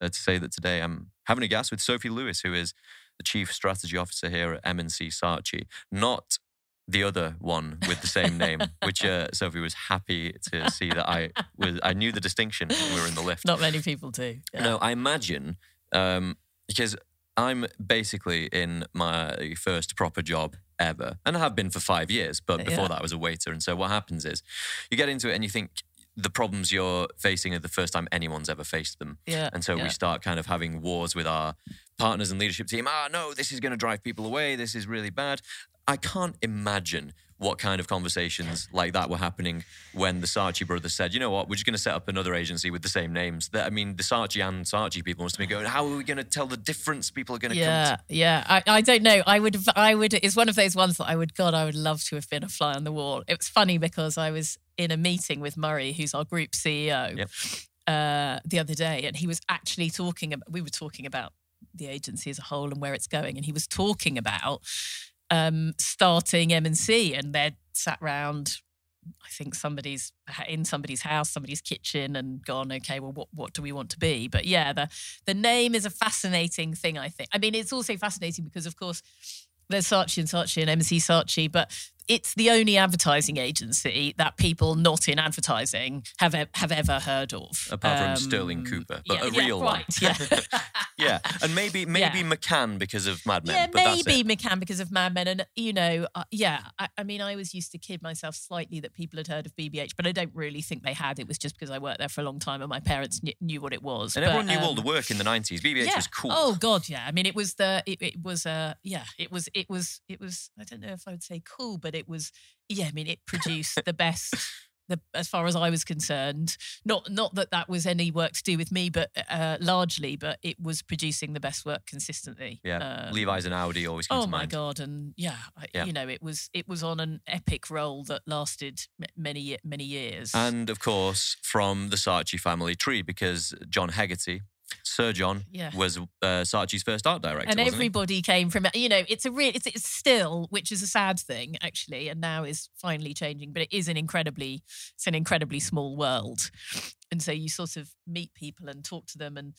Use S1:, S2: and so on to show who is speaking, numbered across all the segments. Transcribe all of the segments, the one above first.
S1: uh, to say that today I'm having a gas with Sophie Lewis, who is the Chief Strategy Officer here at M&C Saatchi. Not the other one with the same name, which uh, Sophie was happy to see that I was. I knew the distinction when we were in the lift.
S2: Not many people do. Yeah.
S1: No, I imagine um, because I'm basically in my first proper job ever, and I have been for five years. But before
S2: Yeah.
S1: that, I was a waiter, and so what happens is you get into it and you think the problems you're facing are the first time anyone's ever faced them.
S2: Yeah,
S1: And so
S2: yeah.
S1: we start kind of having wars with our partners and leadership team. Ah, no, this is going to drive people away. This is really bad. I can't imagine what kind of conversations like that were happening when the Saatchi brothers said, you know what, we're just going to set up another agency with the same names. That I mean, the Saatchi and Saatchi people must have been going, how are we going to tell the difference people are going to
S2: yeah,
S1: come to?
S2: yeah. I, I don't know. I would, I would. It's one of those ones that I would. God, I would love to have been a fly on the wall. It was funny because I was in a meeting with Moray, who's our group CEO,
S1: Yep.
S2: uh, the other day, and he was actually talking. About, we were talking about the agency as a whole and where it's going, and he was talking about um, starting M and C, and they're sat round. I think somebody's in somebody's house, somebody's kitchen, and gone. Okay, well, what what do we want to be? But yeah, the the name is a fascinating thing. I think. I mean, it's also fascinating because, of course, there's Saatchi and Saatchi and MC Saatchi, but it's the only advertising agency that people not in advertising have e- have ever heard of,
S1: Apart from
S2: Um,
S1: Sterling Cooper, but
S2: yeah,
S1: a
S2: yeah,
S1: real
S2: right,
S1: one.
S2: Yeah.
S1: Yeah, and maybe maybe
S2: Yeah.
S1: McCann because of Mad Men.
S2: Yeah,
S1: but that's
S2: maybe. McCann because of Mad Men, and you know, uh, yeah. I, I mean, I was used to kid myself slightly that people had heard of BBH, but I don't really think they had. It was just because I worked there for a long time and my parents kn- knew what it was.
S1: And
S2: But,
S1: everyone knew all
S2: um,
S1: the work in the nineties. BBH
S2: yeah.
S1: was cool.
S2: Oh God, yeah. I mean, it was the it, it was uh yeah, it was it was it was I don't know if I would say cool, but it was yeah. I mean, it produced the best. The, as far as I was concerned, not not that that was any work to do with me, but uh, largely, but it was producing the best work consistently.
S1: yeah,
S2: Um,
S1: Levi's and Audi always come
S2: Oh
S1: to
S2: my
S1: mind.
S2: god! And yeah, I,
S1: Yeah.
S2: you know, it was it was on an epic roll that lasted m- many many years.
S1: And of course, from the Saatchi family tree, because John Hegarty, Sir John,
S2: Yeah.
S1: was uh, Saatchi's first art director.
S2: and
S1: he?
S2: everybody came from you know it's a real it's, it's still which is a sad thing actually and now is finally changing but it is an incredibly it's an incredibly small world and so you sort of meet people and talk to them and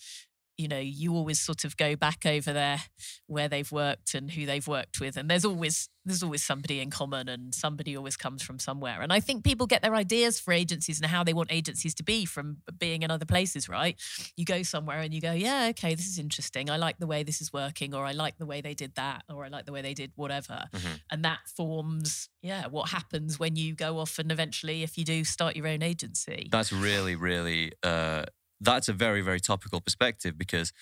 S2: you know you always sort of go back over there where they've worked and who they've worked with and there's always there's always somebody in common and somebody always comes from somewhere. And i think people get their ideas for agencies and how they want agencies to be from being in other places right? You go somewhere and you go yeah okay this is interesting. I like the way this is working or i like the way they did that or i like the way they did whatever.
S1: Mhm.
S2: and that forms yeah what happens when you go off and eventually if you do start your own agency.
S1: That's really, really, uh, that's a very, very topical perspective because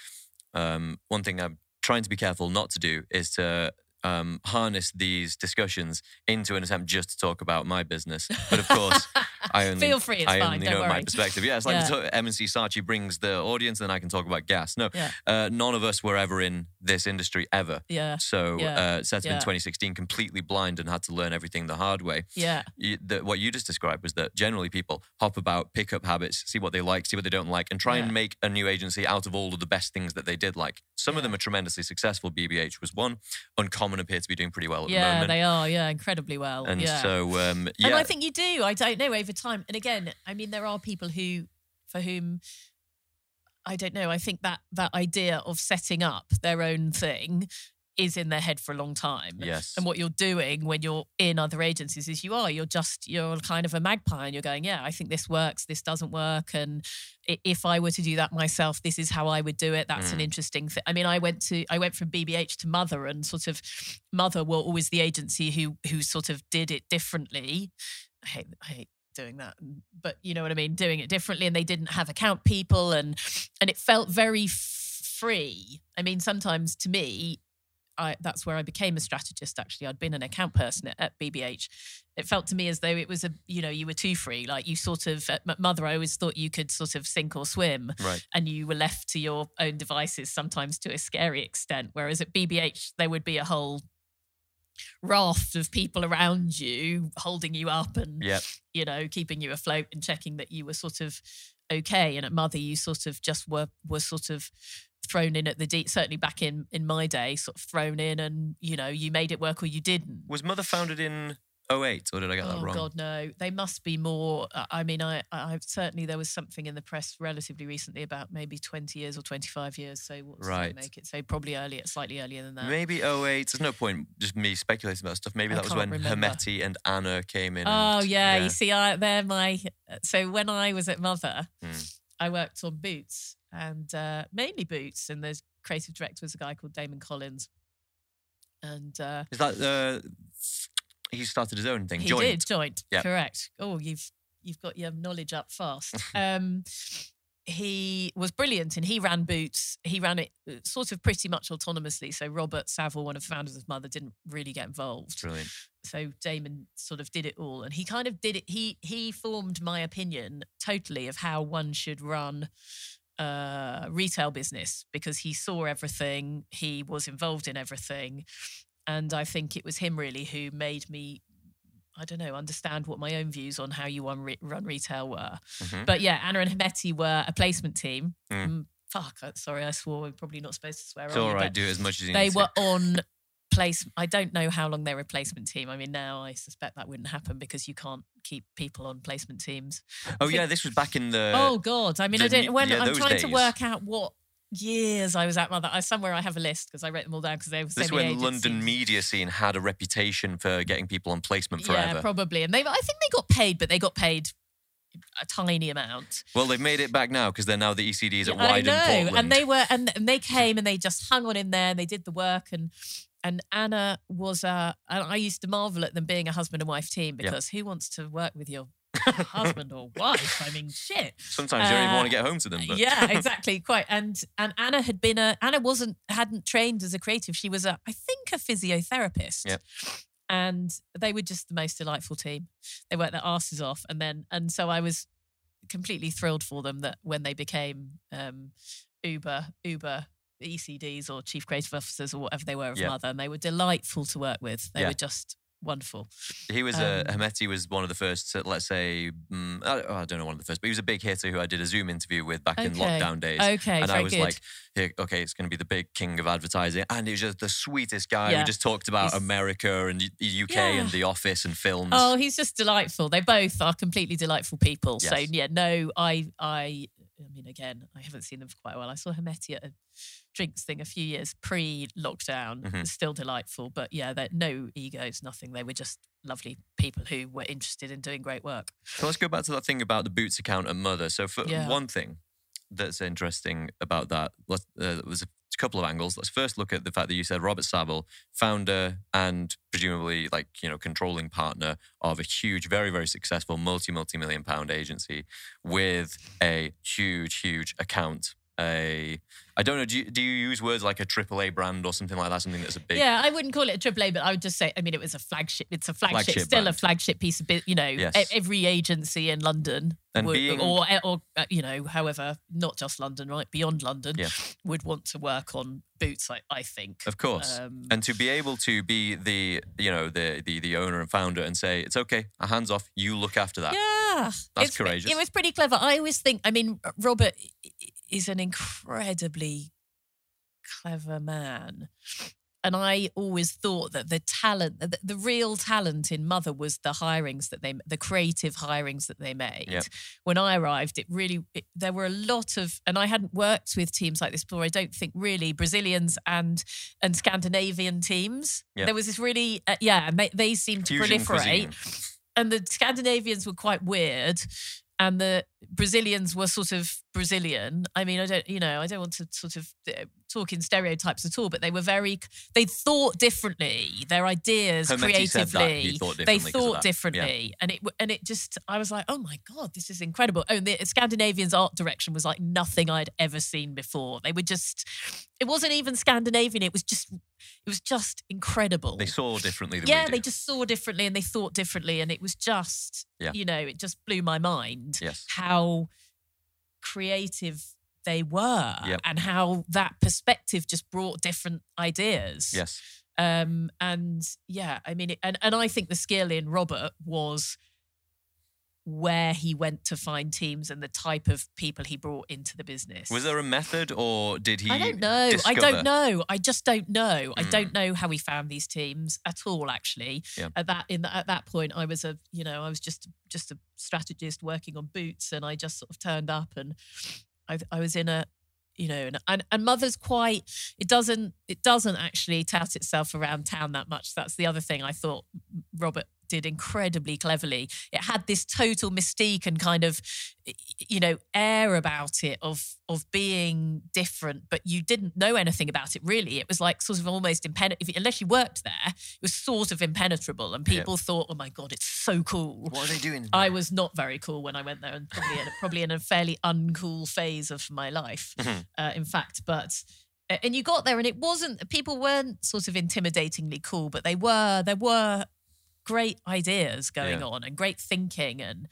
S1: um, one thing I'm trying to be careful not to do is to um, harness these discussions into an attempt just to talk about my business. But of course, I only,
S2: Feel free, it's
S1: I
S2: fine,
S1: only know my perspective. Yeah, it's like
S2: Yeah.
S1: M&C Saatchi brings the audience, and then I can talk about gas. No,
S2: Yeah.
S1: uh, none of us were ever in this industry ever.
S2: yeah
S1: So
S2: Yeah.
S1: uh, set up in 2016, completely blind and had to learn everything the hard way.
S2: yeah
S1: You, the, what you just described was that generally people hop about, pick up habits, see what they like, see what they don't like, and try
S2: Yeah.
S1: and make a new agency out of all of the best things that they did like. Some of them are tremendously successful. BBH was one. Uncommon appear to be doing pretty well at the moment.
S2: yeah they are yeah incredibly well
S1: and
S2: yeah
S1: so, um, yeah.
S2: And I think you do. I don't know over time. And again, I mean, there are people who, for whom, I don't know. I think that that idea of setting up their own thing is in their head for a long time.
S1: Yes.
S2: And what you're doing when you're in other agencies is you are you're just you're kind of a magpie and you're going, yeah, I think this works, this doesn't work, and if I were to do that myself, this is how I would do it. That's an
S1: Mm.
S2: interesting thing. I mean, I went to I went from BBH to Mother, and sort of Mother were always the agency who who sort of did it differently. I hate I hate doing that, but you know what I mean, doing it differently, and they didn't have account people, and and it felt very free. I mean, sometimes to me. I, that's where I became a strategist. Actually, I'd been an account person at, at BBH. It felt to me as though it was a, you know, you were too free. Like you sort of at Mother, I always thought you could sort of sink or swim,
S1: right.
S2: and you were left to your own devices sometimes to a scary extent. Whereas at BBH, there would be a whole raft of people around you holding you up and
S1: Yeah.
S2: you know keeping you afloat and checking that you were sort of okay. And at Mother, you sort of just were were sort of thrown in at the deep. Certainly back in in my day, sort of thrown in, and you know you made it work or you didn't.
S1: Was Mother founded in 08, or did I get that
S2: Oh
S1: wrong?
S2: God, no! They must be more. I mean, I, I certainly there was something in the press relatively recently about maybe twenty years or twenty five years. So what does that
S1: Right.
S2: make it? So probably earlier, slightly earlier than that.
S1: Maybe 08. There's no point just me speculating about stuff. Maybe
S2: I
S1: that was when
S2: remember.
S1: Hermeti and Anna came in.
S2: Oh
S1: and-
S2: yeah, you see, I they're my. So when I was at Mother,
S1: Hmm.
S2: I worked on Boots and uh, mainly Boots, and the creative director was a guy called Damon Collins, and uh,
S1: Is that uh, he started his own thing?
S2: he
S1: Joint.
S2: did joint.
S1: Yep.
S2: Correct. Oh, you've you've got your knowledge up fast. um, he was brilliant, and he ran Boots. He ran it uh, sort of pretty much autonomously. So Robert Saville, one of the founders of Mother, didn't really get involved.
S1: Brilliant.
S2: so Damon sort of did it all, and he kind of did it. He he formed my opinion totally of how one should run uh, retail business because he saw everything, he was involved in everything, and I think it was him really who made me. I don't know, understand what my own views on how you run, re- run retail were.
S1: Mhm.
S2: But yeah, Anna and Hermeti were a placement team.
S1: Mm.
S2: Mm, fuck, uh, sorry, I swore. We're probably not supposed to swear.
S1: It's all right. Do it as much as you
S2: they were
S1: to.
S2: on place. I don't know how long their replacement team. I mean, now I suspect that wouldn't happen because you can't keep people on placement teams.
S1: Oh yeah, this was back in the.
S2: oh God! I mean, I don't. When
S1: yeah,
S2: I'm trying to work out what years I was at Mother, I somewhere I have a list because I wrote them all down because they were
S1: This is when London media scene had a reputation for getting people on placement
S2: Yeah,
S1: forever.
S2: probably. And they, I think they got paid, but they got paid a tiny amount.
S1: well, they've made it back now because they're now the ECDs at
S2: I
S1: Wieden
S2: know,
S1: Portland.
S2: and they were, and, and they came and they just hung on in there and they did the work and. And Anna was, uh, and I used to marvel at them being a husband and wife team because who wants to work with your husband or wife? I mean, shit.
S1: Sometimes you don't even
S2: Uh,
S1: want to get home to them. But
S2: yeah, exactly. Quite. And and Anna had been a Anna wasn't hadn't trained as a creative. She was a I think a physiotherapist.
S1: Yep.
S2: And they were just the most delightful team. They worked their asses off, and then and so I was completely thrilled for them that when they became um, Uber Uber ECDs or chief creative officers or whatever they were of
S1: Yeah.
S2: Mother, and they were delightful to work with. They
S1: Yeah.
S2: were just wonderful.
S1: He was uh,
S2: Um,
S1: Hermeti was one of the first. Let's say mm, I, I don't know one of the first, but he was a big hitter who I did a Zoom interview with back in lockdown days.
S2: Okay,
S1: and I was
S2: good.
S1: like, "Here, okay, it's going to be the big king of advertising, and he was just the sweetest guy
S2: Yeah.
S1: who just talked about
S2: He's-
S1: America and the UK
S2: Yeah.
S1: and The Office and films.
S2: Oh, he's just delightful. They both are completely delightful people. So yeah, no, I, I, I mean, again, I haven't seen them for quite a while. I saw Hermeti at a drinks thing a few years pre-lockdown.
S1: Mhm.
S2: Still delightful, but yeah, they're no egos, nothing. They were just lovely people who were interested in doing great work.
S1: So let's go back to that thing about the Boots account and Mother. So for
S2: Yeah.
S1: one thing that's interesting about that, uh, there's a couple of angles. Let's first look at the fact that you said Robert Saville, founder and presumably like you know controlling partner of a huge, very very successful multi multi million pound agency with a huge huge account. A I don't know. Do you, do you use words like a AAA brand or something like that? Something that's a big
S2: Yeah, I wouldn't call it a AAA, but I would just say, I mean, it was a flagship. It's a flagship,
S1: Flagship
S2: still a flagship piece of, bit. you know,
S1: Yes.
S2: every agency in London would,
S1: being-
S2: or, or uh, you know, however, not just London, right? Beyond London
S1: Yeah.
S2: would want to work on boots, I, I think.
S1: Of course.
S2: Um,
S1: and to be able to be the you know the the the owner and founder and say it's okay, hands off, you look after that.
S2: yeah.
S1: That's
S2: it's,
S1: courageous.
S2: It was pretty clever. I always think, I mean, Robert is an incredibly clever man. And I always thought that the talent, the, the real talent in Mother was the hirings that they, the creative hirings that they made.
S1: Yep.
S2: When I arrived, it really, it, there were a lot of, and I hadn't worked with teams like this before. I don't think really Brazilians and and Scandinavian teams.
S1: Yep.
S2: There was this really, uh, yeah, they, they seemed to proliferate
S1: cuisine.
S2: and the Scandinavians were quite weird, and the Brazilians were sort of Brazilian. I mean, I don't, you know, I don't want to sort of uh, talk in stereotypes at all, but they were very, they thought differently. Their ideas
S1: Hermeti
S2: creatively,
S1: thought
S2: they
S1: differently
S2: thought
S1: that. Yeah.
S2: differently, and it and it just, I was like, oh my god, this is incredible. Oh, and the Scandinavians' art direction was like nothing I'd ever seen before. They were just, it wasn't even Scandinavian. It was just, it was just incredible
S1: They saw differently than
S2: yeah, they just saw differently and they thought differently, and it was just,
S1: Yeah.
S2: you know, it just blew my mind
S1: Yes.
S2: how creative they were
S1: Yep.
S2: and how that perspective just brought different ideas.
S1: Yes.
S2: Um, and yeah, I mean, and and I think the skill in Robert was where he went to find teams and the type of people he brought into the business.
S1: Was there a method, or did he?
S2: I don't know.
S1: Discover?
S2: I don't know. I just don't know. I
S1: Hmm.
S2: don't know how he found these teams at all. Actually,
S1: Yeah.
S2: at that in at that point, I was a you know I was just just a strategist working on boots, and I just sort of turned up and I I was in a you know and, and and mother's quite it doesn't it doesn't actually tout itself around town that much that's the other thing i thought robert did incredibly cleverly it had this total mystique and kind of you know air about it of of being different but you didn't know anything about it really it was like sort of almost impenetrable unless you worked there it was sort of impenetrable and
S1: Yeah.
S2: people thought oh my god it's so cool
S1: What are they doing?
S2: I was not very cool when I went there, and probably in, probably in a fairly uncool phase of my life,
S1: Mhm.
S2: uh, in fact. But and you got there, and it wasn't. People weren't sort of intimidatingly cool, but they were. There were great ideas going
S1: Yeah.
S2: on and great thinking, and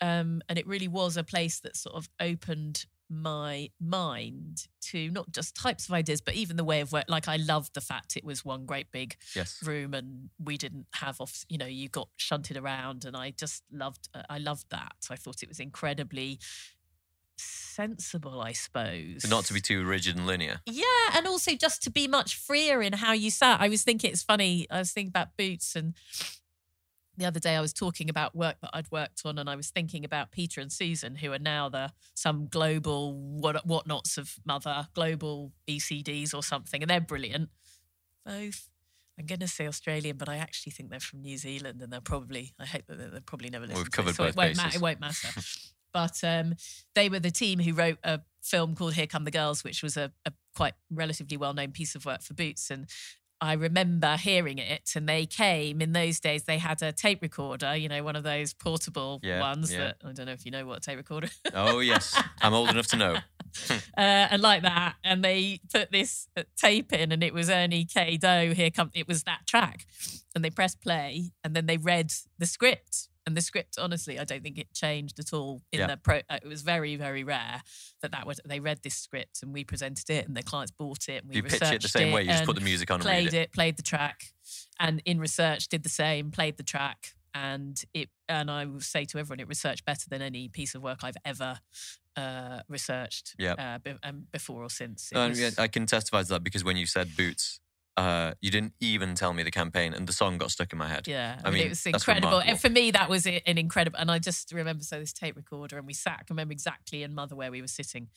S2: um, and it really was a place that sort of opened my mind to not just types of ideas, but even the way of work. Like I loved the fact it was one great big
S1: yes.
S2: room and we didn't have off you know you got shunted around and i just loved uh, i loved that i thought it was incredibly sensible i suppose
S1: So not to be too rigid and linear.
S2: yeah and also just to be much freer in how you sat i was thinking it's funny i was thinking about boots and the other day I was talking about work that I'd worked on, and I was thinking about Peter and Susan, who are now the some global what whatnots of mother, global ECDs or something, and they're brilliant. Both. I'm going to say Australian, but I actually think they're from New Zealand, and they're probably. I hope that they're probably never
S1: We've
S2: listened to
S1: covered
S2: so it
S1: both
S2: won't, ma- it won't matter. but um, they were the team who wrote a film called Here Come the Girls, which was a, a quite relatively well known piece of work for Boots, and I remember hearing it, and they came in those days. They had a tape recorder, you know, one of those portable
S1: Yeah,
S2: ones
S1: yeah.
S2: that I don't know if you know what a tape recorder.
S1: Oh yes, I'm old enough to know.
S2: uh, and like that, and they put this uh, tape in, and it was Ernie K. Doe. Here come, it was that track, and they pressed play, and then they read the script. And the script, honestly, I don't think it changed at all. In
S1: Yeah.
S2: the pro, uh, it was very, very rare that that was they read this script and we presented it, and the clients bought it, and we
S1: You pitch it the same way. You just put the music on
S2: played
S1: it.
S2: it, played the track, and in research did the same, played the track, and it. And I will say to everyone, it researched better than any piece of work I've ever uh, researched
S1: Yep.
S2: uh, be, um, before or since. Was-
S1: yeah, I can testify to that because when you said boots, uh, you didn't even tell me the campaign, and the song got stuck in my head.
S2: yeah,
S1: I
S2: mean, it was incredible. And for me, that was an incredible. And I just remember so this tape recorder, and we sat. I remember exactly in Mother where we were sitting,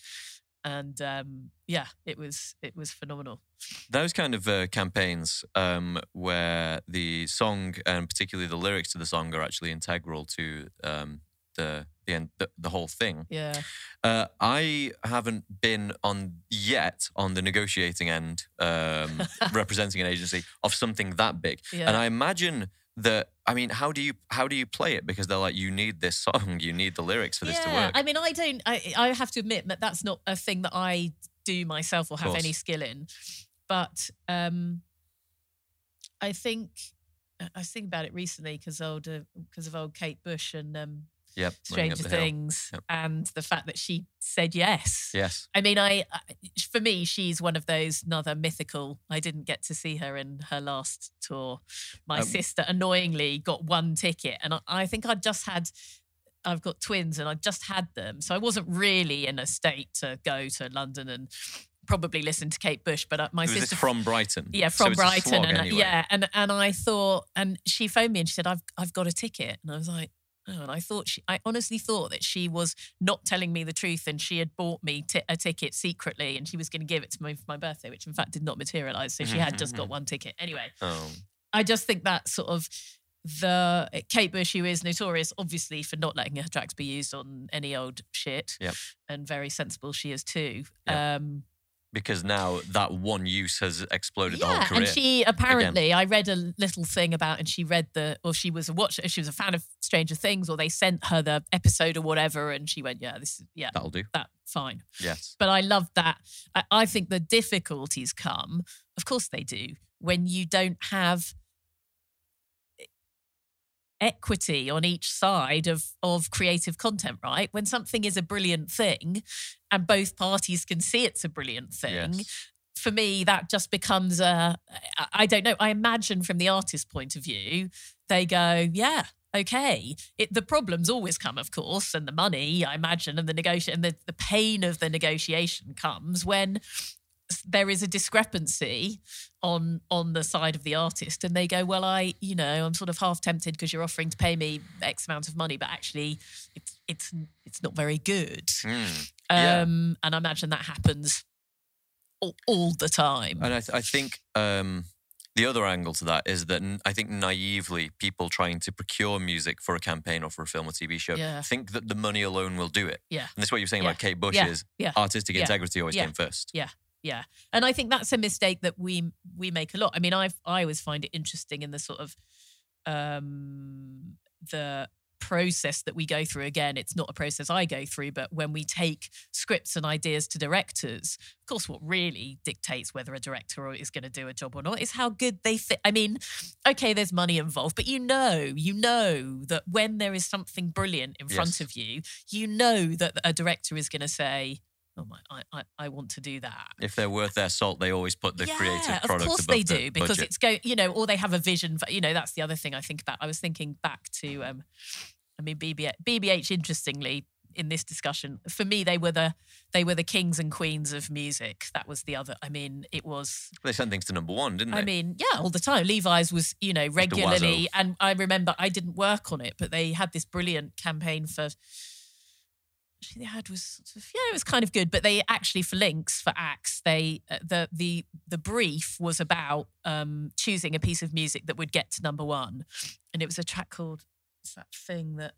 S2: and um, yeah, it was it was phenomenal.
S1: Those kind of uh, campaigns um, where the song and particularly the lyrics to the song are actually integral to um, the the, end, the the whole thing.
S2: Yeah,
S1: Uh, I haven't been on yet on the negotiating end, um, representing an agency of something that big.
S2: yeah.
S1: And I imagine that. I mean, how do you how do you play it? Because they're like, you need this song, you need the lyrics for this to work.
S2: I mean, I don't. I I have to admit that that's not a thing that I do myself or have any skill in. But um, I think I was thinking about it recently because old because of old Kate Bush and um,
S1: yep,
S2: Stranger. Things
S1: Yep.
S2: and the fact that she said yes.
S1: Yes,
S2: I mean, I for me, she's one of those another mythical. I didn't get to see her in her last tour. My
S1: Um,
S2: sister annoyingly got one ticket, and I, I think I just had. I've got twins, and I just had them, so I wasn't really in a state to go to London and probably listen to Kate Bush. But uh, my sister
S1: from Brighton?
S2: yeah, from
S1: a
S2: Brighton, and uh,
S1: anyway.
S2: yeah, and and I thought, and she phoned me and she said, "I've I've got a ticket," and I was like. Oh, and I thought she, I honestly thought that she was not telling me the truth, and she had bought me ti a ticket secretly, and she was going to give it to me for my birthday, which in fact did not materialize. So she had just got one ticket. Anyway,
S1: Oh,
S2: I just think that sort of the Kate Bush, who is notorious, obviously, for not letting her tracks be used on any old shit,
S1: Yep.
S2: and very sensible she is too.
S1: Yep.
S2: Um,
S1: because now that one use has exploded the whole
S2: yeah,
S1: career.
S2: and she apparently, I read a little thing about, and she read the, or she was a watcher, she was a fan of Stranger Things, or they sent her the episode or whatever, and she went, yeah, this is, yeah,
S1: That'll do.
S2: that fine.
S1: Yes.
S2: But I love that. I, I think the difficulties come, of course they do, when you don't have equity on each side of of creative content right when something is a brilliant thing and both parties can see it's a brilliant thing
S1: Yes.
S2: for me that just becomes a i don't know i imagine from the artist's point of view they go yeah okay. It, the problems always come, of course, and the money, I imagine, and the negotiation, and the, the pain of the negotiation comes when there is a discrepancy on on the side of the artist and they go well i you know i'm sort of half tempted because you're offering to pay me x amount of money but actually it's it's it's not very good
S1: Mm. Yeah.
S2: um and i imagine that happens all, all the time
S1: And I, th- I think um, the other angle to that is that I think naively people trying to procure music for a campaign or for a film or TV show
S2: Yeah.
S1: think that the money alone will do it.
S2: yeah
S1: And that's what you're saying
S2: Yeah.
S1: about Kate Bush
S2: Yeah.
S1: is artistic integrity always came first.
S2: yeah and i think that's a mistake that we we make a lot. I mean i i always find it interesting in the sort of um the process that we go through. Again it's not a process i go through but when we take scripts and ideas to directors of course what really dictates whether a director is going to do a job or not is how good they fit. I mean okay there's money involved but you know you know that when there is something brilliant in front of you you know that a director is going to say oh my I, I i want to do that
S1: If they're worth their salt, they always put the creative product
S2: of course they
S1: the
S2: do because
S1: budget.
S2: it's go you know or they have a vision for, you know that's the other thing i think about i was thinking back to um i mean bbh, BBH interestingly in this discussion for me they were the they were the kings and queens of music that was the other i mean it was
S1: They sent things to number one, didn't they?
S2: I mean, yeah, all the time. Levi's was, you know, regularly, and I remember I didn't work on it, but they had this brilliant campaign for. Actually, they had was sort of, yeah, it was kind of good, but they actually for Lynx for Axe, they uh, the the the brief was about um, choosing a piece of music that would get to number one, and it was a track called it's that thing that.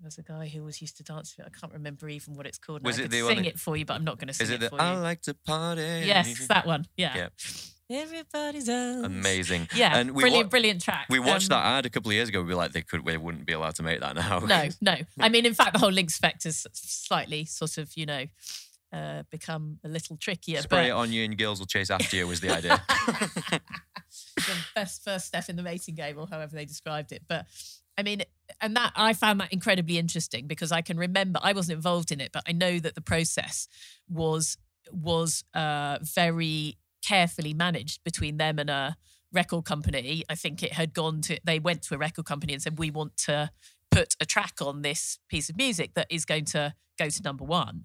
S2: There's a guy who was used to dance to it. I can't remember even what it's called. now.
S1: Was
S2: I
S1: it
S2: could
S1: the one
S2: sing it for you, but I'm not going to sing
S1: Is it
S2: it
S1: the
S2: for you.
S1: I like to party?
S2: Yes, that one. Yeah.
S1: Yeah.
S2: Everybody's else.
S1: Amazing.
S2: Yeah,
S1: And we
S2: brilliant,
S1: wa-
S2: brilliant track.
S1: We watched
S2: Um,
S1: that ad a couple of years ago. We were like, they could, they wouldn't be allowed to make that now.
S2: No, no. I mean, in fact, the whole Lynx effect has slightly sort of, you know, uh, become a little trickier.
S1: Spray it
S2: but
S1: on you and girls will chase after you was the idea.
S2: the best first step in the mating game, or however they described it. But I mean, and that I found that incredibly interesting because I can remember I wasn't involved in it, but I know that the process was was uh, very carefully managed between them and a record company. I think it had gone to they went to a record company and said we want to put a track on this piece of music that is going to go to number one.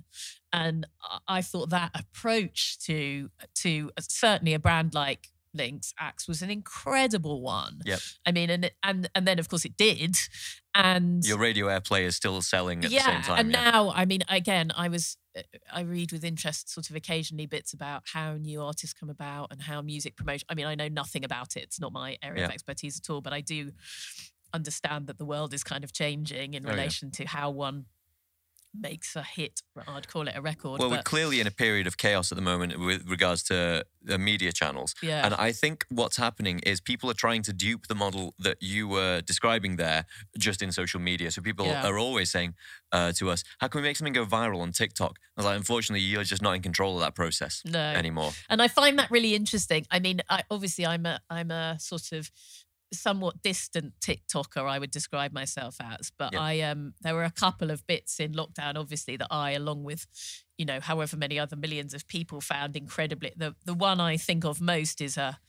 S2: And I- thought that approach to to uh, certainly a brand like Lynx Axe was an incredible one.
S1: Yep.
S2: I mean, and and and then of course it did, and
S1: Your radio airplay is still selling at
S2: yeah,
S1: the same time.
S2: and
S1: yeah.
S2: now I mean, again, I was I read with interest, sort of occasionally bits about how new artists come about and how music promotion. I mean, I know nothing about it; it's not my area of expertise at all, but I do understand that the world is kind of changing in
S1: Oh, yeah.
S2: relation to how one makes a hit. I'd call it a record.
S1: Well, we're clearly in a period of chaos at the moment with regards to the media channels.
S2: yeah,
S1: And I think what's happening is people are trying to dupe the model that you were describing there just in social media. So people
S2: Yeah.
S1: are always saying uh, to us, how can we make something go viral on TikTok? I was like, unfortunately, you're just not in control of that process
S2: no,
S1: anymore.
S2: and I find that really interesting. I mean, I, obviously, I'm a I'm a sort of somewhat distant TikToker. I would describe myself as, but
S1: Yeah.
S2: I um there were a couple of bits in lockdown, obviously, that I, along with you know however many other millions of people, found incredibly. The the one I think of most is a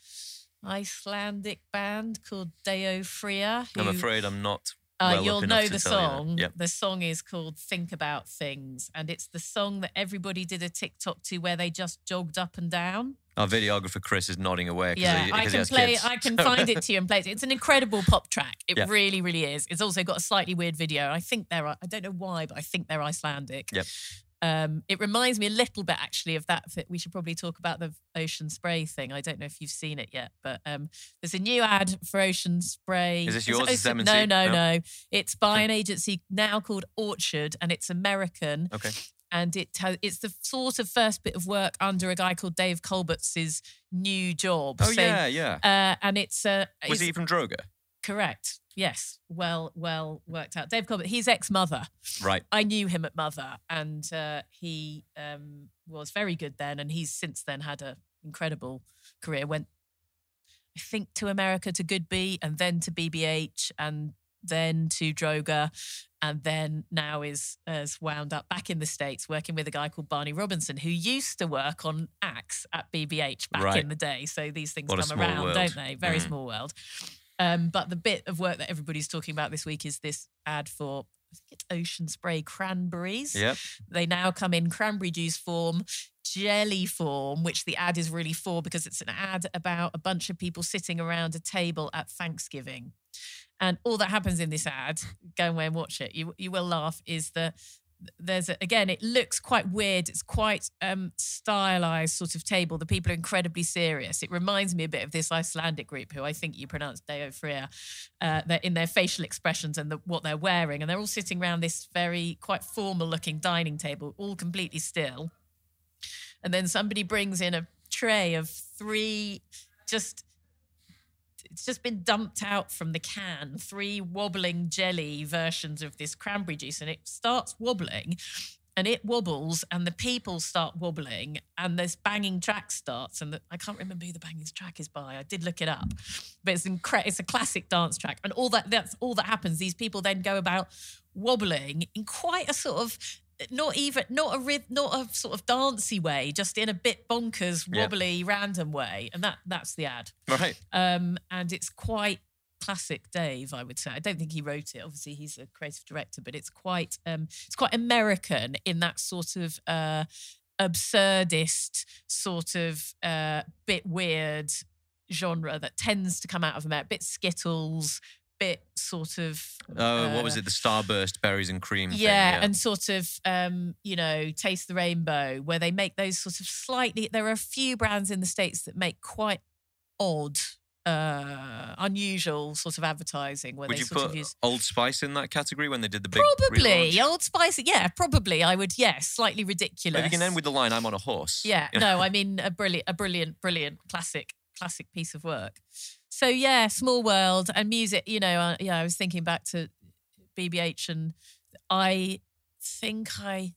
S2: Icelandic band called Daði Freyr.
S1: I'm afraid I'm not.
S2: uh,
S1: well
S2: you'll know the
S1: tell you that.
S2: song.
S1: Yep.
S2: The song is called "Think About Things," and it's the song that everybody did a TikTok to, where they just jogged up and down.
S1: Our videographer Chris is nodding away
S2: Yeah,
S1: he,
S2: I can play.
S1: kids.
S2: I can find it to you and play it. It's an incredible pop track. It
S1: Yeah.
S2: really, really is. It's also got a slightly weird video. I think they're. I don't know why, but I think they're Icelandic.
S1: Yep.
S2: Um, it reminds me a little bit actually of that. We should probably talk about the ocean spray thing. I don't know if you've seen it yet, but um, there's a new ad for ocean spray.
S1: Is this yours? Is
S2: it's-
S1: this
S2: No, no,
S1: No?
S2: no. It's by an agency now called Orchard, and it's American
S1: Okay.
S2: And it has, it's the sort of first bit of work under a guy called Dave Kolbusz's new job.
S1: Oh,
S2: So,
S1: yeah, yeah.
S2: uh, and it's uh,
S1: Was
S2: it's
S1: he from Droga?
S2: correct. Yes, well, well worked out. Dave Colbert, he's ex-mother.
S1: Right.
S2: I knew him at Mother, and uh, he um, was very good then, and he's since then had an incredible career. Went, I think, to America to Goodby, and then to BBH, and then to Droga, and then now is has wound up back in the states working with a guy called Barney Robinson, who used to work on Axe at BBH back
S1: Right.
S2: in the day. So these things
S1: What
S2: come around,
S1: world.
S2: don't they? Very
S1: Mm.
S2: small world. Um, but the bit of work that everybody's talking about this week is this ad for I think it's Ocean Spray cranberries.
S1: Yep.
S2: They now come in cranberry juice form, jelly form, which the ad is really for because it's an ad about a bunch of people sitting around a table at Thanksgiving. And all that happens in this ad, go away and watch it. You you will laugh. Is that there's a, again, it looks quite weird. It's quite um, stylized sort of table. The people are incredibly serious. It reminds me a bit of this Icelandic group who I think you pronounce Daði Freyr. Uh, they're in their facial expressions and the, what they're wearing, and they're all sitting around this very quite formal looking dining table, all completely still. And then somebody brings in a tray of three just it's just been dumped out from the can three wobbling jelly versions of this cranberry juice and it starts wobbling and it wobbles and the people start wobbling and this banging track starts and the, i can't remember who the banging track is by. I did look it up but it's incre- it's a classic dance track and all that that's all that happens. These people then go about wobbling in quite a sort of not even not a ryth- not a sort of dancey way, just in a bit bonkers,
S1: Yeah.
S2: wobbly, random way, and that that's the ad.
S1: Right.
S2: Um, and it's quite classic Dave, I would say. I don't think he wrote it. Obviously, he's a creative director, but it's quite um, it's quite American in that sort of uh, absurdist sort of uh, bit weird genre that tends to come out of America. Bit Skittles, bit sort of.
S1: Oh, what was
S2: uh,
S1: it? The Starburst berries and cream. thing,
S2: yeah, and sort of, um, you know, Taste the Rainbow, where they make those sort of slightly. There are a few brands in the states that make quite odd, uh, unusual sort of advertising where
S1: Would
S2: they sort of use.
S1: Old Spice in that category when they did the big
S2: Probably
S1: relaunch?
S2: Old Spice, yeah, probably. I would, yeah, slightly ridiculous.
S1: Maybe you can end with the line "I'm on a horse."
S2: Yeah, no, I mean a brilliant, a brilliant, brilliant classic, classic piece of work. So yeah, small world and music. You know, uh, yeah, I was thinking back to BBH, and I think I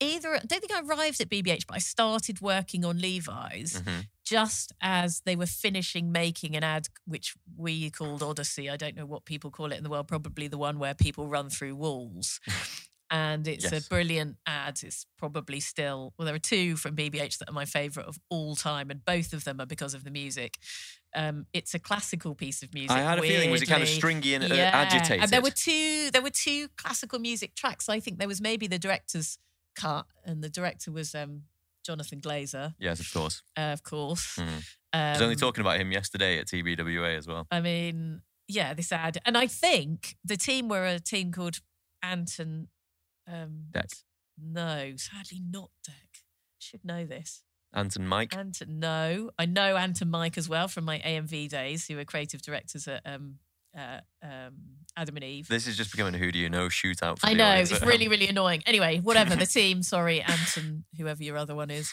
S2: either I don't think I arrived at BBH, but I started working on Levi's
S1: Mhm.
S2: just as they were finishing making an ad which we called Odyssey. I don't know what people call it in the world. Probably the one where people run through walls. And it's
S1: Yes.
S2: a brilliant ad. It's probably still, well, there are two from BBH that are my favorite of all time, and both of them are because of the music. Um, it's a classical piece of music.
S1: I had a feeling was it kind of stringy and uh,
S2: Yeah,
S1: agitated?
S2: And there were two. There were two classical music tracks. I think there was maybe the director's cut, and the director was um, Jonathan Glazer,
S1: yes, of course.
S2: uh, of course.
S1: Mhm. I was only
S2: Um,
S1: talking about him yesterday at TBWA as well.
S2: I mean, yeah, this ad, and I think the team were a team called Anton. Um,
S1: Deck.
S2: No, sadly not Deck. Should know this.
S1: Anton Mike.
S2: Anton, no, I know Anton Mike as well from my AMV days, who were creative directors at um, uh, um, Adam and Eve.
S1: This is just becoming a who do you know shootout. For
S2: I know
S1: audience
S2: it's really, really annoying. Anyway, whatever the team. Sorry, Anton, whoever your other one is.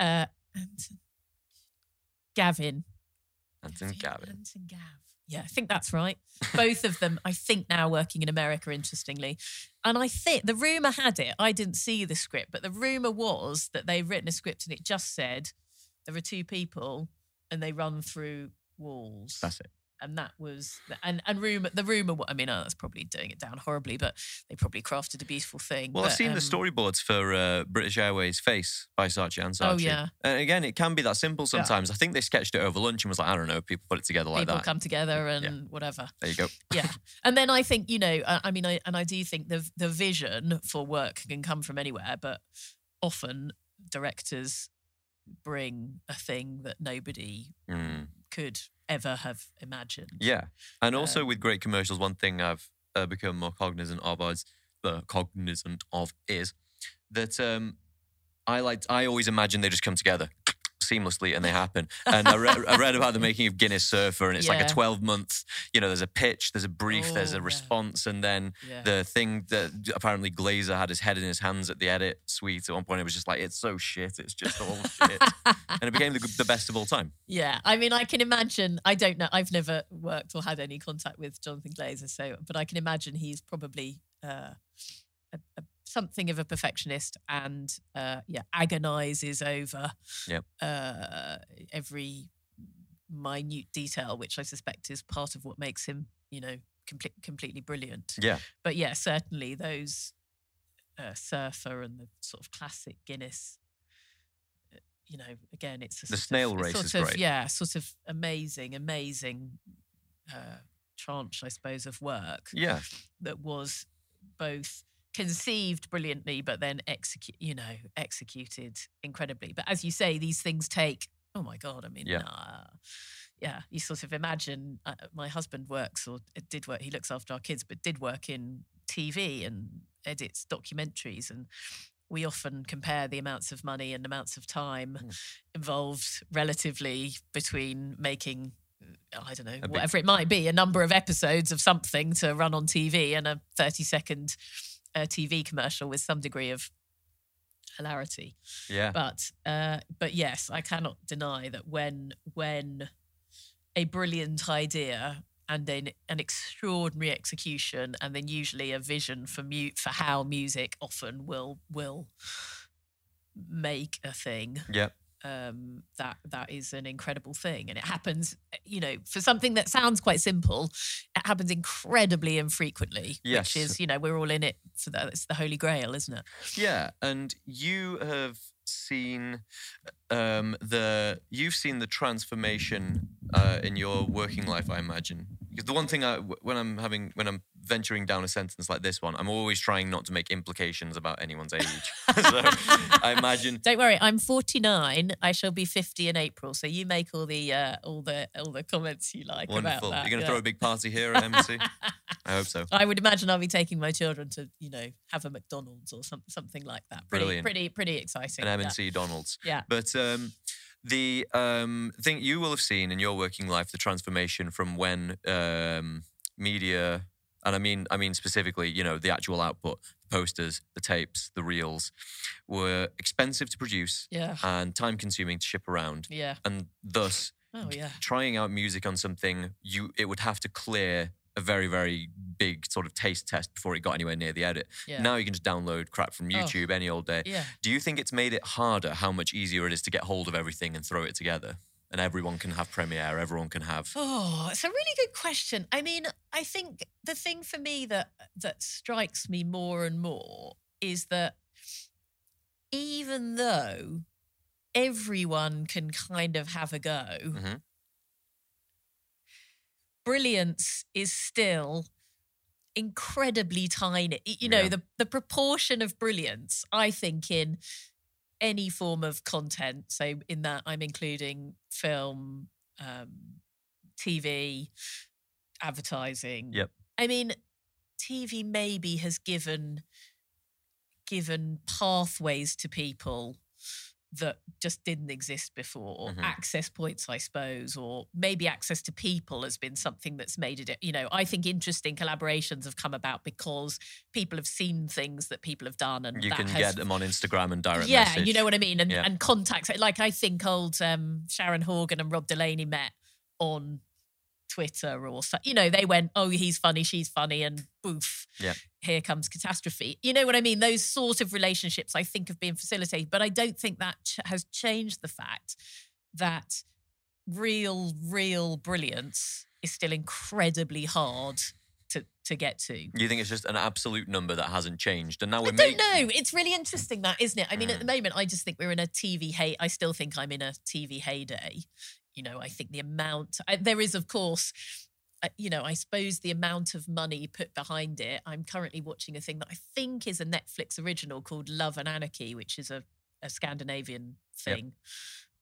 S2: Uh, Anton, Gavin.
S1: Anton Gavin.
S2: Anton Gav. Yeah, I think that's right. Both of them, I think, now working in America, interestingly. And I think the rumor had it, I didn't see the script, but the rumor was that they've written a script and it just said there are two people and they run through walls.
S1: That's it.
S2: And that was and and rumor the rumor I mean oh, that's probably doing it down horribly but they probably crafted a beautiful thing
S1: Well, I've
S2: but,
S1: seen the
S2: um,
S1: storyboards for uh, British Airways Face by Saatchi and Saatchi.
S2: Oh, yeah.
S1: And again, it can be that simple
S2: Yeah.
S1: sometimes. I think they sketched it over lunch and was like, I don't know, people put it together like that.
S2: people
S1: that.
S2: come together and
S1: Yeah.
S2: whatever
S1: There you go.
S2: yeah and then i think you know I, I mean I, and i do think the the vision for work can come from anywhere but often directors bring a thing that nobody
S1: Mm.
S2: Could ever have imagined
S1: Yeah. And also
S2: Um,
S1: with great commercials, one thing I've uh, become more cognizant of is, uh, cognizant of is that um, I like I always imagine they just come together seamlessly and they happen. And I, re- I read about the making of Guinness Surfer, and it's like a 12 month, you know, there's a pitch, there's a brief, there's
S2: Oh,
S1: a
S2: yeah.
S1: response, and then
S2: yeah
S1: the thing that apparently Glazer had his head in his hands at the edit suite at one point. It was just like, it's so shit. It's just all shit. and it became the, the best of all time.
S2: Yeah, I mean, I can imagine. I don't know. I've never worked or had any contact with Jonathan Glazer, so but I can imagine he's probably uh, a, a, something of a perfectionist and uh, yeah, agonizes over
S1: Yep.
S2: uh, every minute detail, which I suspect is part of what makes him, you know, complete, completely brilliant.
S1: Yeah.
S2: But yeah, certainly those uh, surfer and the sort of classic Guinness. uh, You know, again, it's a
S1: The
S2: sort
S1: snail
S2: of,
S1: race
S2: sort
S1: is
S2: of,
S1: great.
S2: Yeah, sort of amazing, amazing uh, tranche, I suppose, of work
S1: Yeah.
S2: that was both conceived brilliantly, but then execute, you know, executed incredibly. But as you say, these things take. Oh my god! I mean,
S1: Yeah.
S2: uh, yeah. You sort of imagine. Uh, my husband works or did work. He looks after our kids, but did work in TV and edits documentaries and. We often compare the amounts of money and amounts of time
S1: Mm.
S2: involved relatively between making I don't know,
S1: big-
S2: whatever it might be, a number of episodes of something to run on TV and a 30 second uh, TV commercial with some degree of hilarity.
S1: Yeah.
S2: But uh, but yes, I cannot deny that when when a brilliant idea and an, an extraordinary execution and then usually a vision for mu- for how music often will will make a thing
S1: Yeah.
S2: Um, that that is an incredible thing, and it happens. You know, for something that sounds quite simple, it happens incredibly infrequently.
S1: Yes.
S2: which is you know we're all in it for that. It's the holy grail, isn't it?
S1: Yeah, and you have seen um, the you've seen the transformation uh, in your working life, I imagine. Because the one thing I, when I'm having when I'm venturing down a sentence like this one, I'm always trying not to make implications about anyone's age. so I imagine.
S2: Don't worry, I'm 49. I shall be 50 in April. So you make all the uh, all the all the comments you like
S1: Wonderful.
S2: about that.
S1: You're going to
S2: yeah.
S1: throw a big party here at Embassy? I hope so.
S2: I would imagine I'll be taking my children to, you know, have a McDonald's or some, something like that. Pretty,
S1: Brilliant.
S2: pretty, pretty exciting.
S1: An
S2: yeah.
S1: M&C Donald's.
S2: Yeah.
S1: But um, the um, thing you will have seen in your working life, the transformation from when um, media, and I mean, I mean specifically, you know, the actual output, the posters, the tapes, the reels, were expensive to produce
S2: Yeah.
S1: and time-consuming to ship around,
S2: Yeah.
S1: and thus
S2: Oh, yeah.
S1: trying out music on something, you it would have to clear a very very big sort of taste test before it got anywhere near the edit.
S2: Yeah.
S1: Now you can just download crap from YouTube any old day.
S2: Yeah.
S1: Do you think it's made it harder how much easier it is to get hold of everything and throw it together? And everyone can have Premiere, everyone can have.
S2: Oh, it's a really good question. I mean, I think the thing for me that that strikes me more and more is that even though everyone can kind of have a go,
S1: Mhm.
S2: Brilliance is still incredibly tiny. You know,
S1: Yeah.
S2: the the proportion of brilliance, I think, in any form of content. So in that, I'm including film, um, TV, advertising.
S1: Yep.
S2: I mean, TV maybe has given given pathways to people that just didn't exist before.
S1: Mhm.
S2: Access points, I suppose, or maybe access to people has been something that's made it. You know, I think interesting collaborations have come about because people have seen things that people have done, and
S1: You can
S2: has
S1: get them on Instagram and direct
S2: yeah,
S1: message.
S2: you know what I mean, and
S1: Yeah.
S2: and contacts. Like I think old um, Sharon Horgan and Rob Delaney met on Twitter or you know they went, oh, he's funny, she's funny, and boof,
S1: Yeah.
S2: here comes catastrophe. You know what I mean? Those sort of relationships I think have been facilitated, but I don't think that ch- has changed the fact that real, real brilliance is still incredibly hard to to get to.
S1: You think it's just an absolute number that hasn't changed, and now we're
S2: don't
S1: making.
S2: know. It's really interesting, that isn't it? I mean, at
S1: Mm.
S2: the moment, I just think we're in a TV hey. I still think I'm in a TV heyday. You know, I think the amount I, there is, of course. uh, You know, I suppose the amount of money put behind it. I'm currently watching a thing that I think is a Netflix original called Love and Anarchy, which is a, a Scandinavian thing,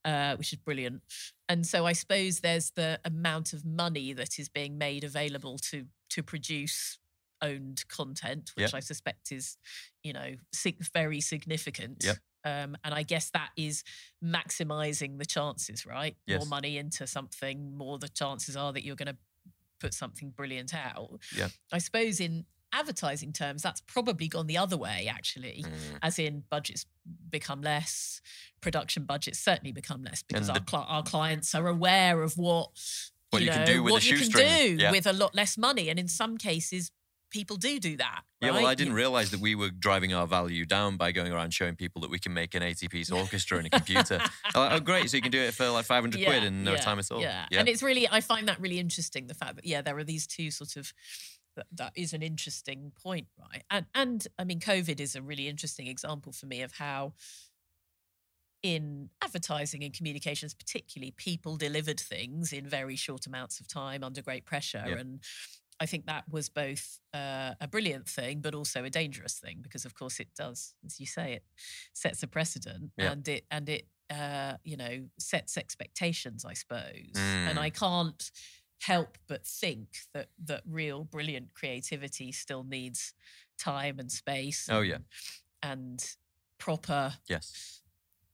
S2: uh, which is brilliant. And so I suppose there's the amount of money that is being made available to to produce owned content, which
S1: Yep.
S2: I suspect is, you know, sig- very significant.
S1: Yep.
S2: Um, and I guess that is maximizing the chances, right?
S1: Yes.
S2: More money into something, more the chances are that you're going to put something brilliant out.
S1: Yep.
S2: I suppose in advertising terms, that's probably gone the other way, actually
S1: Mm.
S2: as in budgets become less, production budgets certainly become less because
S1: And
S2: our,
S1: the-
S2: our clients are aware of what
S1: What you can do with
S2: what
S1: a
S2: you can do
S1: Yeah.
S2: with a lot less money, and in some cases, people do do that.
S1: Yeah, well, I didn't realize that we were driving our value down by going around showing people that we can make an 80 piece orchestra in a computer. oh, oh, great. So you can do it for like 500 quid in no
S2: yeah,
S1: time at all.
S2: Yeah. and it's really I find that really interesting. The fact that yeah, there are these two sort of that, that is an interesting point, right? And and I mean, COVID is a really interesting example for me of how in advertising and communications, particularly, people delivered things in very short amounts of time under great pressure.
S1: Yeah.
S2: And I think that was both uh, a brilliant thing, but also a dangerous thing because, of course, it does, as you say, it sets a precedent
S1: Yeah.
S2: and it and it uh, you know sets expectations, I suppose. And
S1: Mm.
S2: I can't help but think that that real brilliant creativity still needs time and space.
S1: Oh, yeah.
S2: and proper
S1: Yes.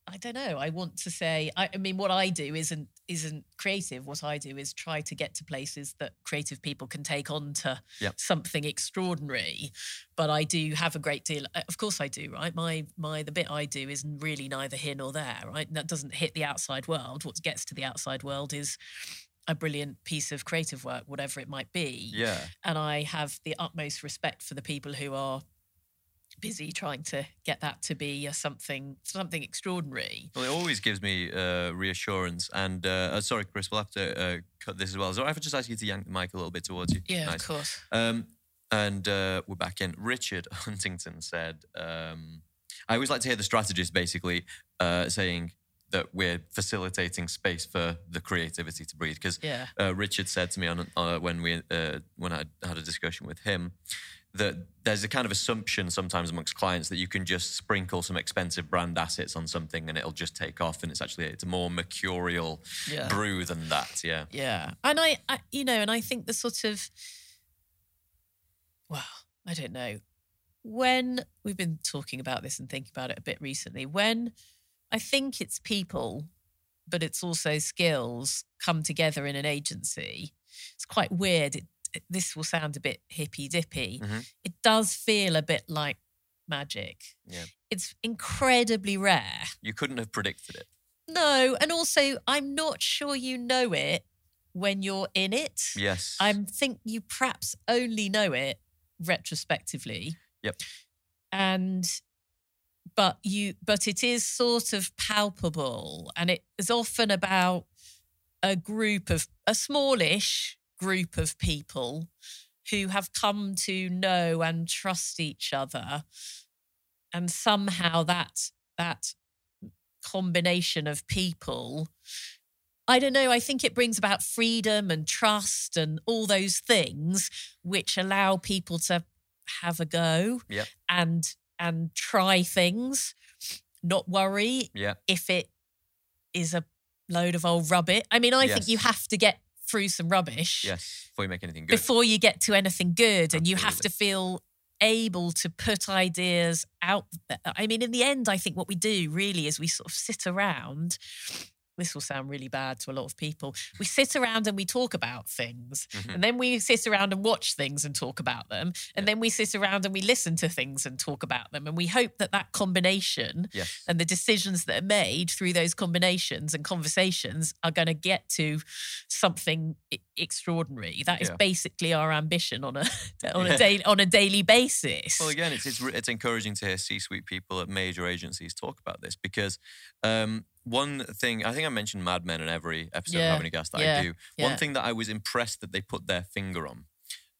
S2: I don't know. I want to say. I, I mean, what I do isn't isn't creative. What I do is try to get to places that creative people can take on to
S1: Yep.
S2: something extraordinary. But I do have a great deal. uh, Of course, I do. Right. My my the bit I do is really neither here nor there. Right. That doesn't hit the outside world. What gets to the outside world is a brilliant piece of creative work, whatever it might be
S1: Yeah.
S2: and I have the utmost respect for the people who are busy trying to get that to be a something something extraordinary.
S1: Well, it always gives me uh, reassurance. And uh, uh, sorry, Chris, we'll have to uh, cut this as well. So I have to just ask you to yank the mic a little bit towards you.
S2: Yeah,
S1: Nice.
S2: of course.
S1: Um, and uh, we're back in. Richard Huntington said, um, I always like to hear the strategist basically uh, saying that we're facilitating space for the creativity to breathe. Because
S2: Yeah.
S1: uh, Richard said to me on uh, when we uh, when I had a discussion with him that there's a kind of assumption sometimes amongst clients that you can just sprinkle some expensive brand assets on something and it'll just take off, and it's actually it's a more mercurial
S2: Yeah.
S1: brew than that. Yeah,
S2: Yeah. And I, I you know, and I think the sort of well, I don't know. When we've been talking about this and thinking about it a bit recently, when I think it's people, but it's also skills come together in an agency, it's quite weird. It, it- this will sound a bit hippy dippy.
S1: Mhm.
S2: It does feel a bit like magic.
S1: Yeah.
S2: It's incredibly rare.
S1: you couldn't have predicted it.
S2: No, and also I'm not sure you know it when you're in it.
S1: Yes,
S2: I think you perhaps only know it retrospectively.
S1: Yep.
S2: And but you but it is sort of palpable and it is often about a group of a smallish group of people who have come to know and trust each other and somehow that that combination of people I don't know. I think it brings about freedom and trust and all those things which allow people to have a go
S1: Yep.
S2: and and try things, not worry
S1: yeah,
S2: if it is a load of old rubbish. I mean, I think you have to get through some rubbish
S1: yes. Before you make anything good.
S2: before you get to anything good and you have to feel able to put ideas out there. I mean, in the end, I think what we do really is we sort of sit around. This will sound really bad to a lot of people. We sit around and we talk about things.
S1: Mhm.
S2: And then we sit around and watch things and talk about them. And then we sit around and we listen to things and talk about them. And we hope that that combination
S1: Yes.
S2: and the decisions that are made through those combinations and conversations are going to get to something extraordinary. That is
S1: Yeah.
S2: basically our ambition on a on
S1: Yeah.
S2: a daily on a daily basis.
S1: Well, again, it's it's, it's encouraging to hear C-suite people at major agencies talk about this because um, one thing I think I mentioned Mad Men in every episode
S2: Yeah,
S1: of Having a Gas that
S2: yeah,
S1: I do.
S2: yeah.
S1: One thing that I was impressed that they put their finger on.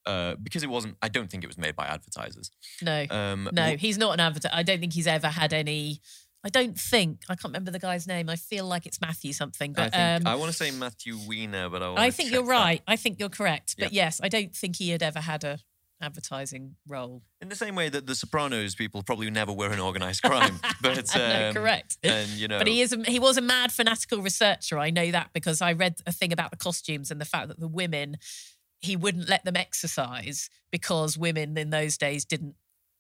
S1: Uh, because it wasn't, I don't think it was made by advertisers.
S2: no,
S1: Um,
S2: no,
S1: w-
S2: he's not an advertiser. I don't think he's ever had any. I don't think I can't remember the guy's name. I feel like it's Matthew something,
S1: I
S2: but
S1: think
S2: um,
S1: I want to say Matthew Weiner, but I,
S2: I think you're
S1: that.
S2: right. I think you're correct. But yes, I don't think he had ever had a advertising role.
S1: In the same way that the Sopranos people probably never were in organised crime, but
S2: no,
S1: um,
S2: correct.
S1: And you know,
S2: But he is a, he was a mad fanatical researcher. I know that because I read a thing about the costumes and the fact that the women he wouldn't let them exercise because women in those days didn't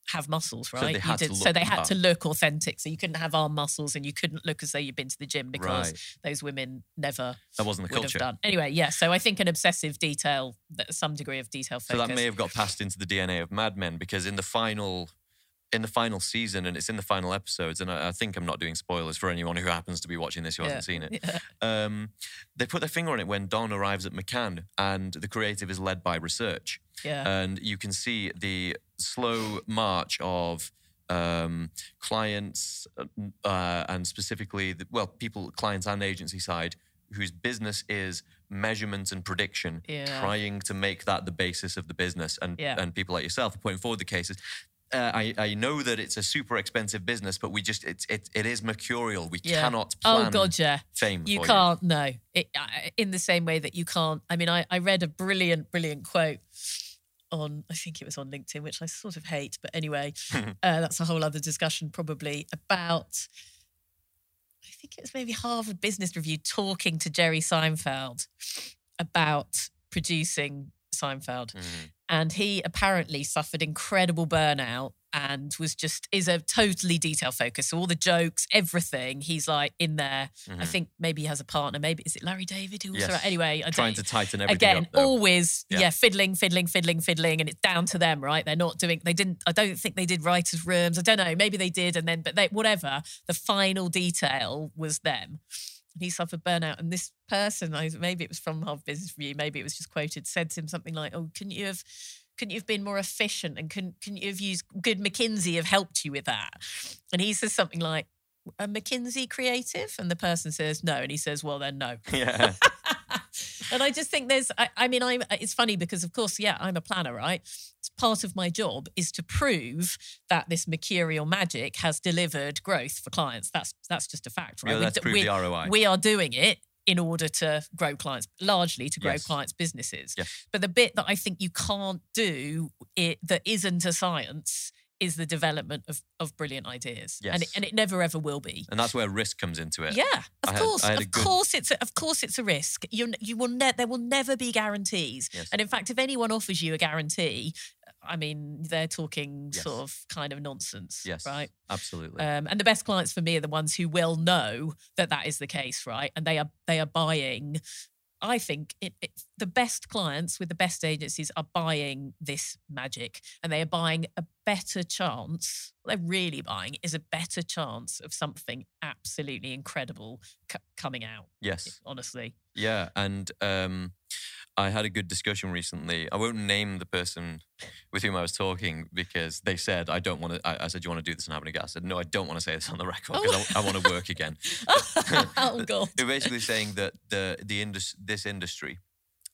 S2: have muscles,
S1: So
S2: right?
S1: they
S2: You
S1: had to
S2: did- so they had
S1: up.
S2: to look authentic. So you couldn't have arm muscles and you couldn't look as though you'd been to the gym because
S1: right,
S2: those women never
S1: that wasn't the
S2: would
S1: culture.
S2: have done. Anyway, yeah. So I think an obsessive detail, that- some degree of detail
S1: So
S2: focus.
S1: that may have got passed into the DNA of Mad Men because in the final, in the final season, and it's in the final episodes, and I, I think I'm not doing spoilers for anyone who happens to be watching this who hasn't seen it.
S2: Yeah.
S1: Um, they put their finger on it when Don arrives at McCann, and the creative is led by research,
S2: yeah.
S1: and you can see the slow march of. Um, clients uh, and specifically, the, well, people, clients and agency side, whose business is measurement and prediction,
S2: Yeah.
S1: trying to make that the basis of the business. And
S2: Yeah.
S1: and people like yourself are putting forward the cases. Uh, I, I know that it's a super expensive business, but we just it's it, it is mercurial. We
S2: Yeah.
S1: cannot plan
S2: Oh god, yeah.
S1: fame.
S2: You can't. No, it, in the same way that you can't. I mean, I, I read a brilliant, brilliant quote on. I think it was on LinkedIn, which I sort of hate, but anyway, uh, that's a whole other discussion probably about. I think it was maybe Harvard Business Review talking to Jerry Seinfeld about producing Seinfeld
S1: Mhm.
S2: And he apparently suffered incredible burnout and was just is a totally detail focused. So all the jokes, everything, he's like in there. I
S1: Mhm.
S2: think maybe he has a partner. Maybe is it Larry David who also
S1: Yes.
S2: anyway. I
S1: Trying
S2: don't,
S1: to tighten everything
S2: again
S1: up.
S2: always
S1: Yeah.
S2: yeah. fiddling fiddling fiddling fiddling and it's down to them right they're not doing they didn't i don't think they did writers rooms i don't know maybe they did and then but they whatever the final detail was them and he suffered burnout and this person I, maybe it was from Harvard Business Review maybe it was just quoted said to him something like oh couldn't you have couldn't you have been more efficient and couldn't, couldn't you have used good McKinsey have helped you with that? And he says something like a McKinsey creative? And the person says no. And he says well then no.
S1: Yeah.
S2: and I just think there's, I, I mean, I'm, it's funny because, of course, yeah, I'm a planner, right? It's part of my job is to prove that this mercurial magic has delivered growth for clients. That's that's just a fact, right?
S1: Yeah,
S2: We
S1: prove
S2: we,
S1: the ROI.
S2: we are doing it in order to grow clients, largely to grow
S1: Yes.
S2: clients' businesses.
S1: Yes.
S2: But the bit that I think you can't do it that isn't a science is the development of, of brilliant ideas. And, it, and it never ever will be.
S1: and that's where risk comes into it.
S2: Yeah, of
S1: I
S2: course,
S1: I had
S2: of
S1: good-
S2: course, it's a, of course it's a risk. You you will ne- there will never be guarantees.
S1: Yes.
S2: And in fact, if anyone offers you a guarantee, I mean, they're talking
S1: Yes.
S2: sort of kind of nonsense,
S1: Yes.
S2: right?
S1: Absolutely.
S2: Um, and the best clients for me are the ones who will know that that is the case, right? And they are they are buying. I think it, it, the best clients with the best agencies are buying this magic, and they are buying a better chance. What they're really buying is a better chance of something absolutely incredible c- coming out.
S1: yes.
S2: Honestly,
S1: Yeah, and um, I had a good discussion recently. I won't name the person with whom I was talking because they said I don't want to. I, I said, "Do you want to do this and having a go?" I said, "No, I don't want to say this on the record because I, oh. I want to work again."
S2: oh god,
S1: They're basically saying that the the indus- this industry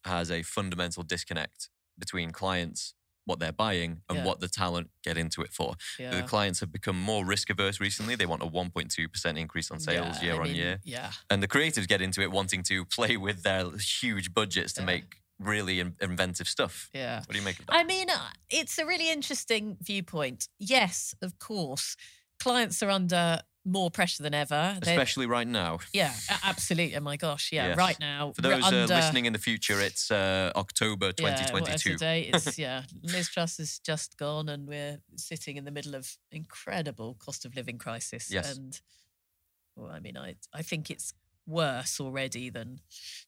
S1: has a fundamental disconnect between clients, what they're buying, and
S2: Yeah.
S1: what the talent get into it for. The clients have become more risk averse recently. They want a 1.2% increase on sales
S2: Yeah,
S1: year
S2: I
S1: on
S2: mean,
S1: year.
S2: Yeah,
S1: And the creatives get into it wanting to play with their huge budgets to
S2: Yeah.
S1: make really in- inventive stuff.
S2: yeah.
S1: What do you make of that?
S2: I mean, uh, it's a really interesting viewpoint. Yes, of course, clients are under more pressure than ever. They're-
S1: Especially right now.
S2: yeah, absolutely. Oh my gosh, yeah.
S1: Yes.
S2: Right now,
S1: For those uh, listening in the future, it's uh, October
S2: yeah, whatever
S1: 2022.
S2: date, It's yeah. Liz Truss has just gone, and we're sitting in the middle of incredible cost of living crisis.
S1: Yes.
S2: and well, I mean, I I think it's worse already than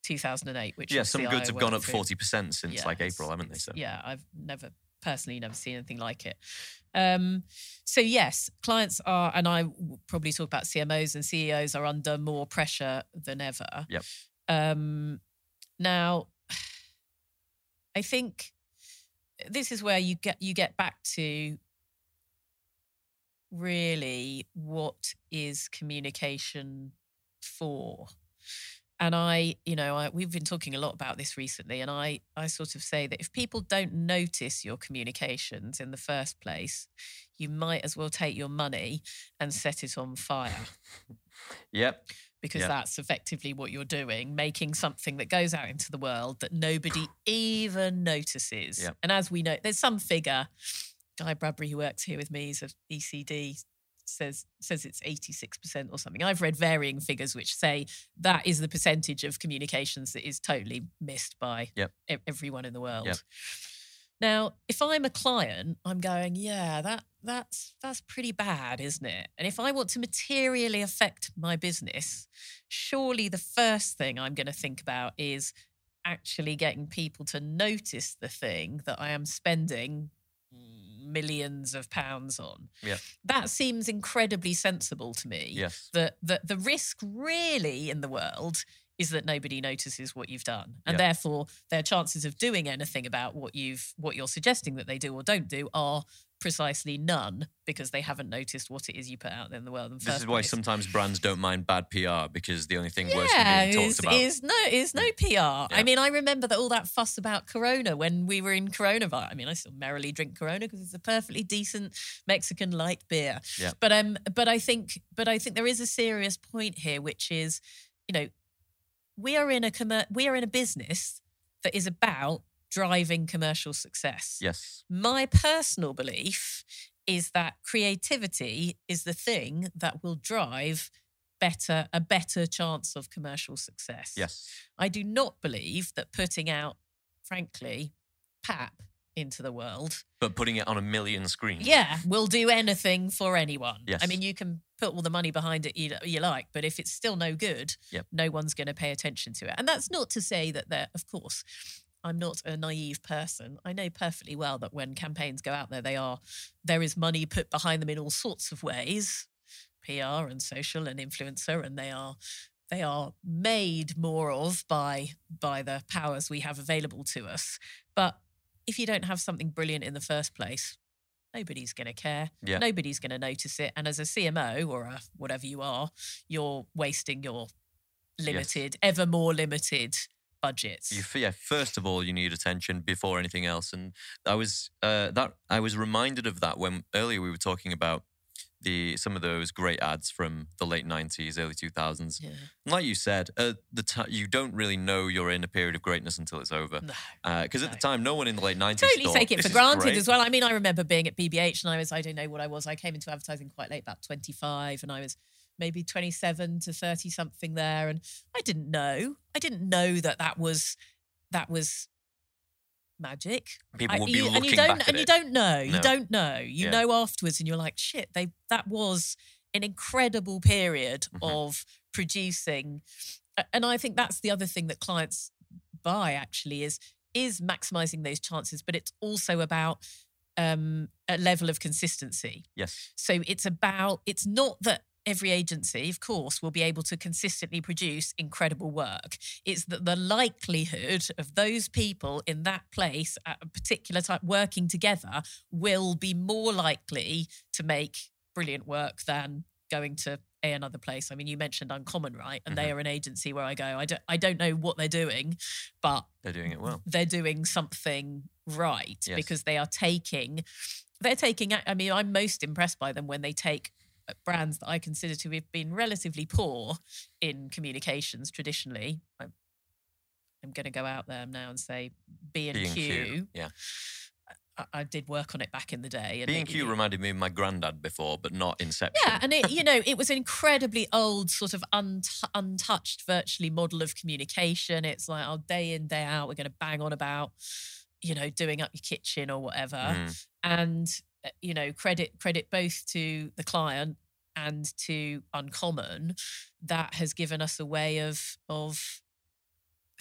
S2: 2008. Which
S1: yeah, some goods have gone up
S2: through.
S1: 40% since
S2: Yeah,
S1: like April, haven't they? So
S2: Yeah, I've never personally you never seen anything like it. Um, so yes, clients are, and I probably talk about CMOs and CEOs are under more pressure than ever.
S1: Yep.
S2: Um, now, I think this is where you get you get back to really what is communication for and i you know I, we've been talking a lot about this recently and i i sort of say that if people don't notice your communications in the first place you might as well take your money and set it on fire
S1: Yep.
S2: because
S1: Yeah.
S2: that's effectively what you're doing, making something that goes out into the world that nobody even notices.
S1: Yep.
S2: And as we know, there's some figure, Guy Bradbury, who works here with me, is of ECD, says says it's 86% or something. I've read varying figures which say that is the percentage of communications that is totally missed by
S1: Yep.
S2: e- everyone in the world.
S1: Yep.
S2: Now, if I'm a client, I'm going, yeah, that that's that's pretty bad, isn't it? And if I want to materially affect my business, surely the first thing I'm going to think about is actually getting people to notice the thing that I am spending millions of pounds on.
S1: Yeah.
S2: That seems incredibly sensible to me.
S1: Yes.
S2: That that the risk really in the world is that nobody notices what you've done. And
S1: Yeah.
S2: therefore their chances of doing anything about what you've what you're suggesting that they do or don't do are precisely none because they haven't noticed what it is you put out there in the world in the
S1: This is why
S2: place.
S1: sometimes brands don't mind bad PR because the only thing worse than being talked
S2: is,
S1: about.
S2: is no is no PR.
S1: Yeah.
S2: I mean, I remember that all that fuss about Corona when we were in coronavirus. I mean, I still merrily drink Corona because it's a perfectly decent Mexican light beer.
S1: Yeah.
S2: But um, but I think, but I think there is a serious point here, which is, you know, we are in a commer- we are in a business that is about driving commercial success.
S1: yes.
S2: My personal belief is that creativity is the thing that will drive better a better chance of commercial success.
S1: Yes.
S2: I do not believe that putting out frankly pap into the world
S1: But putting it on a million screens.
S2: yeah will do anything for anyone.
S1: Yes.
S2: I mean you can put all the money behind it you, you like but if it's still no good
S1: Yep.
S2: no one's going to pay attention to it. And that's not to say that they're of course I'm not a naive person. I know perfectly well that when campaigns go out there, they are there is money put behind them in all sorts of ways, PR and social and influencer, and they are they are made more of by by the powers we have available to us. But if you don't have something brilliant in the first place, nobody's going to care.
S1: Yeah.
S2: Nobody's going to notice it. And as a CMO or a whatever you are, you're wasting your limited, ever more limited budgets.
S1: You, yeah, first of all, you need attention before anything else, and I was uh, that I was reminded of that when earlier we were talking about the some of those great ads from the late '90s, early 2000s.
S2: yeah.
S1: Like you said, uh, the ti you don't really know you're in a period of greatness until it's over.
S2: No.
S1: Because at the time, no one in the late '90s
S2: totally
S1: thought,
S2: take it for granted
S1: great."
S2: as well. I mean, I remember being at BBH and I was, I don't know what I was. I came into advertising quite late, about 25, and I was maybe 27 to 30 something there. And I didn't know. I didn't know that that was, that was magic.
S1: People
S2: I-
S1: be
S2: you-
S1: looking
S2: and you
S1: back
S2: don't
S1: at
S2: and you don't know. You don't know. You
S1: Yeah.
S2: know afterwards, and you're like, shit. They that was an incredible period
S1: Mhm.
S2: of producing, and I think that's the other thing that clients buy actually is is maximizing those chances, but it's also about um, a level of consistency.
S1: Yes.
S2: So it's about, it's not that every agency, of course, will be able to consistently produce incredible work. It's that the likelihood of those people in that place at a particular time working together will be more likely to make brilliant work than going to a another place. I mean, you mentioned Uncommon, right? And they mm-hmm. are an agency where I go, I don't, I don't know what they're doing, but
S1: They're doing it well.
S2: they're doing something right
S1: Yes.
S2: because they are taking they're taking i mean i'm most impressed by them when they take brands that i consider to have been relatively poor in communications traditionally i'm, I'm going to go out there now and say b and
S1: B&Q, yeah.
S2: I, I did work on it back in the day
S1: B and Q reminded me of my granddad before, but not Inception.
S2: yeah, and it, you know, it was an incredibly old, sort of unt- untouched, virtually model of communication. It's like, oh, day in, day out, we're going to bang on about, you know, doing up your kitchen or whatever,
S1: Mm.
S2: and Uh, you know, credit credit both to the client and to Uncommon that has given us a way of of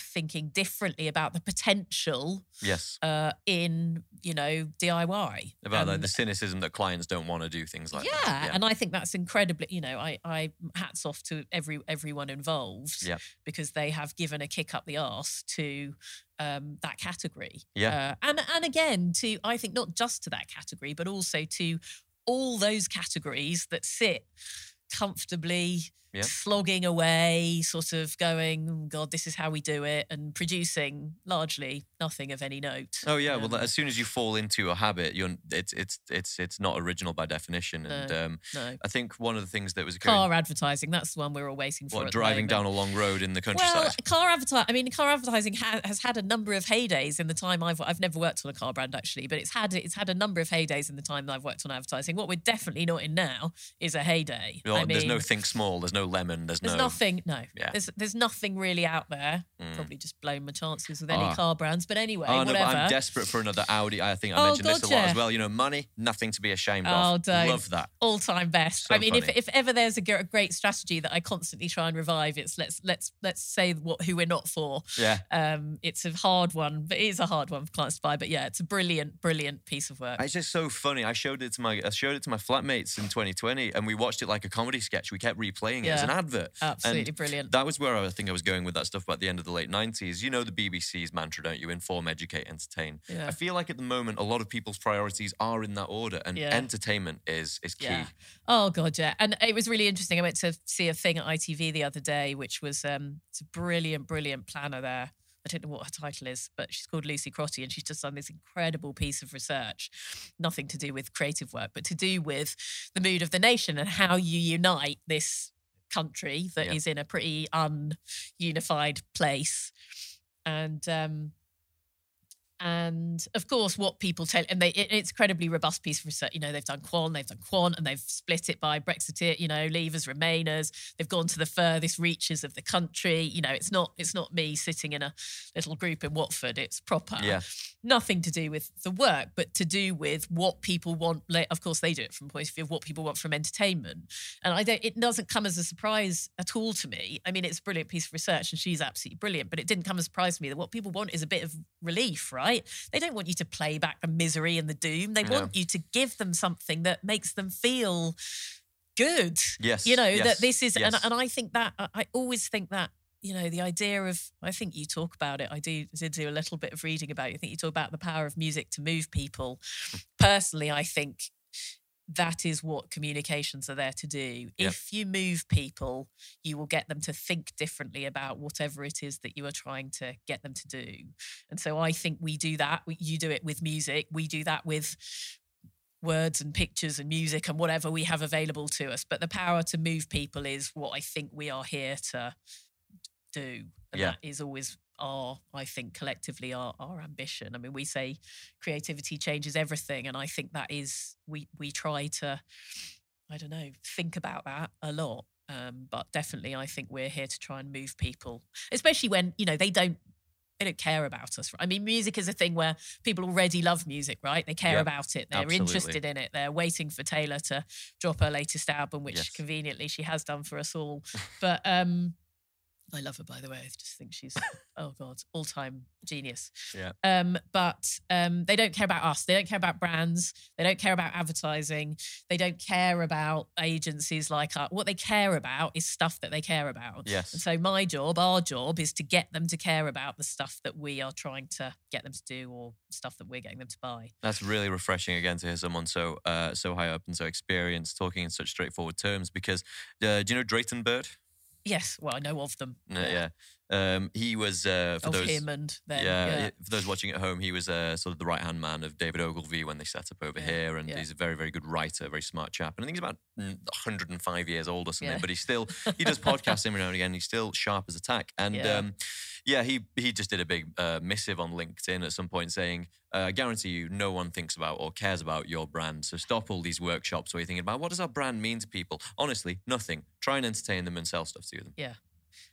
S2: thinking differently about the potential
S1: yes.
S2: uh, in you know DIY
S1: About like the cynicism that clients don't want to do things like
S2: yeah,
S1: that.
S2: and I think that's incredibly. You know, I, I hats off to every everyone involved
S1: Yeah.
S2: because they have given a kick up the arse to um, that category.
S1: Yeah.
S2: uh, and and again to I think not just to that category, but also to all those categories that sit comfortably
S1: Yeah.
S2: slogging away, sort of going, "Oh, God, this is how we do it, and producing largely nothing of any note.
S1: Oh yeah, well,
S2: Um,
S1: as soon as you fall into a habit, you're it's it's it's it's not original by definition. And
S2: No.
S1: um,
S2: no.
S1: I think one of the things that was occurring,
S2: Car advertising, that's the one we're all waiting for.
S1: What,
S2: at
S1: driving down a long road in the countryside.
S2: Well, car advertising. I mean, car advertising ha- has had a number of heydays in the time I've. I've never worked on a car brand actually, but it's had it's had a number of heydays in the time that I've worked on advertising. What we're definitely not in now is a heyday.
S1: Know,
S2: I mean,
S1: there's no think small. There's no lemon. There's,
S2: there's
S1: no.
S2: nothing. No,
S1: Yeah.
S2: there's there's nothing really out there.
S1: Mm.
S2: Probably just blown my chances with any
S1: Ah.
S2: car brands. But anyway,
S1: Oh no, but
S2: whatever.
S1: I'm desperate for another Audi. I think I
S2: Oh,
S1: mentioned this a lot as well. You know, money, nothing to be ashamed
S2: Oh,
S1: of.
S2: don't.
S1: Love that.
S2: all time best.
S1: So
S2: I mean, if,
S1: funny.
S2: if ever there's a, a great strategy that I constantly try and revive, it's let's let's let's say what who we're not for.
S1: Yeah.
S2: Um, it's a hard one, but it is a hard one for clients to buy. But yeah, it's a brilliant, brilliant piece of work.
S1: It's just so funny. I showed it to my I showed it to my flatmates in 2020, and we watched it like a comedy sketch. We kept replaying it as an advert.
S2: Absolutely
S1: And
S2: brilliant.
S1: That was where I think I was going with that stuff about the end of the late 90s. You know the BBC's mantra, don't you? Inform, educate, entertain.
S2: Yeah.
S1: I feel like at the moment, a lot of people's priorities are in that order, and
S2: Yeah.
S1: entertainment is is key.
S2: Yeah. Oh god, yeah. And it was really interesting. I went to see a thing at ITV the other day, which was um it's a brilliant, brilliant planner there. I don't know what her title is, but she's called Lucy Crotty and she's just done this incredible piece of research. Nothing to do with creative work, but to do with the mood of the nation and how you unite this country that is
S1: Yeah.
S2: in a pretty ununified place. And um and of course, what people tell, and they, it, it's incredibly robust piece of research. You know, they've done quant, they've done quant, and they've split it by Brexiteer, you know, leavers, remainers. They've gone to the furthest reaches of the country. You know, it's not, it's not me sitting in a little group in Watford. It's proper.
S1: Yeah.
S2: Nothing to do with the work, but to do with what people want. Of course, they do it from a point of view of what people want from entertainment. And I don't, it doesn't come as a surprise at all to me. I mean, it's a brilliant piece of research and she's absolutely brilliant, but it didn't come as a surprise to me that what people want is a bit of relief, right? They don't want you to play back the misery and the doom. They want you to give them something that makes them feel good.
S1: Yes.
S2: You know,
S1: yes,
S2: that this is, and,
S1: yes.
S2: and I think that, I- I always think that you know the idea of i think you talk about it i do did do a little bit of reading about it i think you talk about the power of music to move people hmm. personally i think that is what communications are there to do
S1: Yep.
S2: if you move people you will get them to think differently about whatever it is that you are trying to get them to do and so i think we do that We- you do it with music we do that with words and pictures and music and whatever we have available to us but the power to move people is what i think we are here to do. And
S1: Yeah.
S2: that is always our, I think, collectively our, our ambition. I mean, we say creativity changes everything. And I think that is, we, we try to, I don't know, think about that a lot. Um, but definitely, I think we're here to try and move people, especially when, you know, they don't. They don't care about us. I mean, music is a thing where people already love music, right? They care about it. They're
S1: absolutely.
S2: interested in it. They're waiting for Taylor to drop her latest album, which
S1: Yes.
S2: conveniently she has done for us all. But um, I love her, by the way. I just think she's, oh God, all time genius.
S1: Yeah.
S2: Um, but um, they don't care about us. They don't care about brands. They don't care about advertising. They don't care about agencies like us. What they care about is stuff that they care about.
S1: Yes.
S2: And so my job, our job, is to get them to care about the stuff that we are trying to get them to do or stuff that we're getting them to buy.
S1: That's really refreshing again to hear someone so uh, so high up and so experienced talking in such straightforward terms. Because uh, do you know Drayton Bird?
S2: Yes, well, I know of them.
S1: No, yeah. Um, he was uh, for
S2: Of
S1: those.
S2: him and them.
S1: yeah,
S2: yeah.
S1: for those watching at home, he was uh, sort of the right hand man of David Ogilvy when they set up over
S2: Yeah,
S1: here, and
S2: yeah.
S1: he's a very, very good writer, very smart chap. And I think he's about mm, 105 years old or something,
S2: Yeah.
S1: but he's still he does podcasts every now and again. He's still sharp as a tack, and
S2: Yeah.
S1: um, yeah, he he just did a big uh, missive on LinkedIn at some point saying, uh, "I guarantee you, no one thinks about or cares about your brand. So stop all these workshops where you're thinking about what does our brand mean to people. Honestly, nothing. Try and entertain them and sell stuff to them.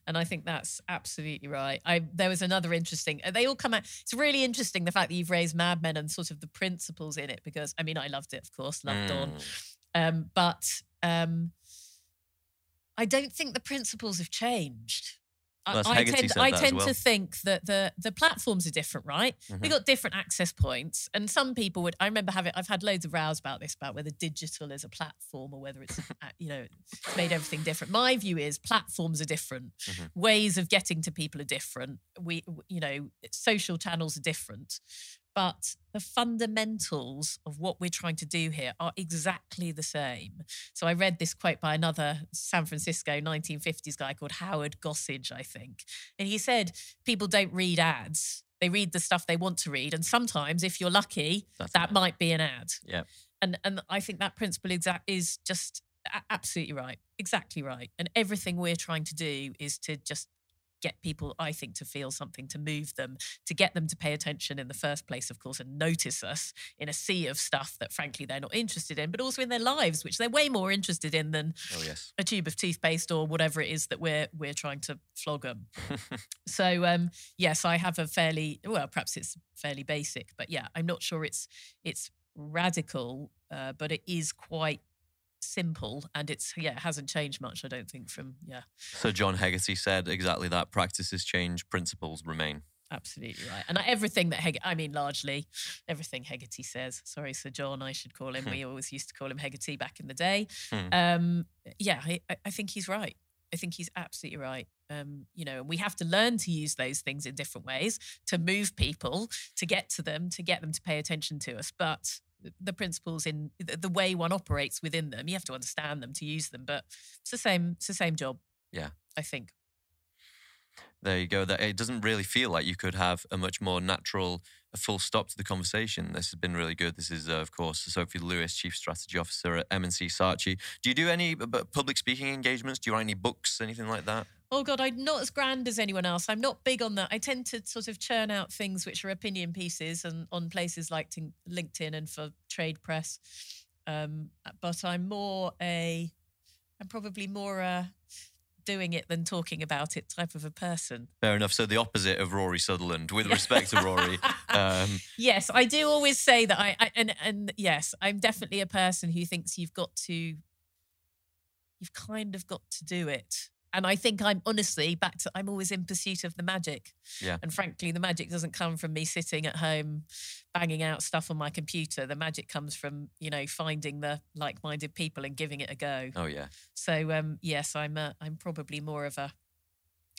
S2: And I think that's absolutely right. I there was another interesting. uh, They all come out. It's really interesting the fact that you've raised Mad Men and sort of the principles in it because I mean I loved it, of course, loved on.
S1: Mm.
S2: Um, but um, I don't think the principles have changed. I-
S1: Well,
S2: I tend, I tend
S1: well.
S2: to think that the the platforms are different, right?
S1: Mhm.
S2: We've got different access points, and some people would. I remember having. I've had loads of rows about this, about whether digital is a platform or whether it's, uh, you know, it's made everything different. My view is platforms are different,
S1: Mhm.
S2: ways of getting to people are different. We, you know, social channels are different, but the fundamentals of what we're trying to do here are exactly the same. So I read this quote by another San Francisco 1950s guy called Howard Gossage, I think. And he said, people don't read ads. They read the stuff they want to read. And sometimes, if you're lucky,
S1: That's
S2: that might be an ad.
S1: Yeah.
S2: And and I think that principle exact is just absolutely right. Exactly right. And everything we're trying to do is to just get people, I think, to feel something, to move them, to get them to pay attention in the first place, of course, and notice us in a sea of stuff that frankly they're not interested in, but also in their lives, which they're way more interested in than
S1: Oh yes.
S2: a tube of toothpaste or whatever it is that we're we're trying to flog them. so um, yes, I have a fairly well, perhaps it's fairly basic, but yeah, I'm not sure it's it's radical, uh, but it is quite simple, and it's yeah, it hasn't changed much. I don't think from yeah,
S1: So John Hegarty said exactly that. Practices change, principles remain.
S2: absolutely right. And everything that Heg, I mean, largely everything Hegarty says. Sorry, Sir John, I should call him. we always used to call him Hegarty back in the day.
S1: Hmm.
S2: Um, yeah, I, I- I think he's right. I think he's absolutely right. Um, you know, we have to learn to use those things in different ways to move people, to get to them, to get them to pay attention to us. But the principles in the way one operates within them, you have to understand them to use them. But it's the same. It's the same job.
S1: Yeah,
S2: I think.
S1: There you go. That it doesn't really feel like you could have a much more natural, a full stop to the conversation. This has been really good. This is, uh, of course, Sophie Lewis, Chief Strategy Officer at M&C Saatchi. Do you do any public speaking engagements? Do you write any books, anything like that?
S2: Oh God, I'm not as grand as anyone else. I'm not big on that. I tend to sort of churn out things which are opinion pieces and on places like LinkedIn and for trade press. Um, but I'm more a, I'm probably more a doing it than talking about it type of a person.
S1: Fair enough. So the opposite of Rory Sutherland, with respect to Rory.
S2: Um, yes, I do always say that I, I and and yes, I'm definitely a person who thinks you've got to, you've kind of got to do it. And I think I'm honestly back to I'm always in pursuit of the magic.
S1: Yeah.
S2: And frankly, the magic doesn't come from me sitting at home banging out stuff on my computer. The magic comes from, you know, finding the like-minded people and giving it a go.
S1: Oh yeah.
S2: So um yes, I'm a, I'm probably more of a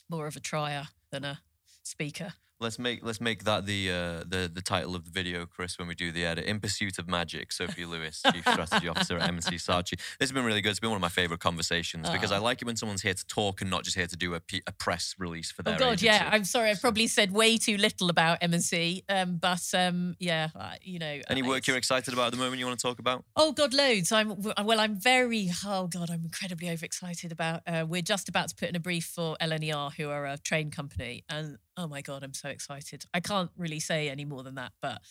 S2: more of a trier than a speaker.
S1: Let's make let's make that the uh, the the title of the video, Chris, when we do the edit. In Pursuit of Magic, Sophie Lewis, Chief Strategy Officer at M&C Saatchi. This has been really good. It's been one of my favorite conversations because I like it when someone's here to talk and not just here to do a, P- a press release for their.
S2: Oh God,
S1: agency.
S2: yeah. I'm sorry, I've probably said way too little about M&C, um, but um, yeah, you know.
S1: Any work you're excited about at the moment? You want to talk about?
S2: Oh God, loads. I'm well. I'm very. Oh God, I'm incredibly overexcited about. Uh, we're just about to put in a brief for LNER, who are a train company, and oh my God, I'm so excited. I can't really say any more than that, but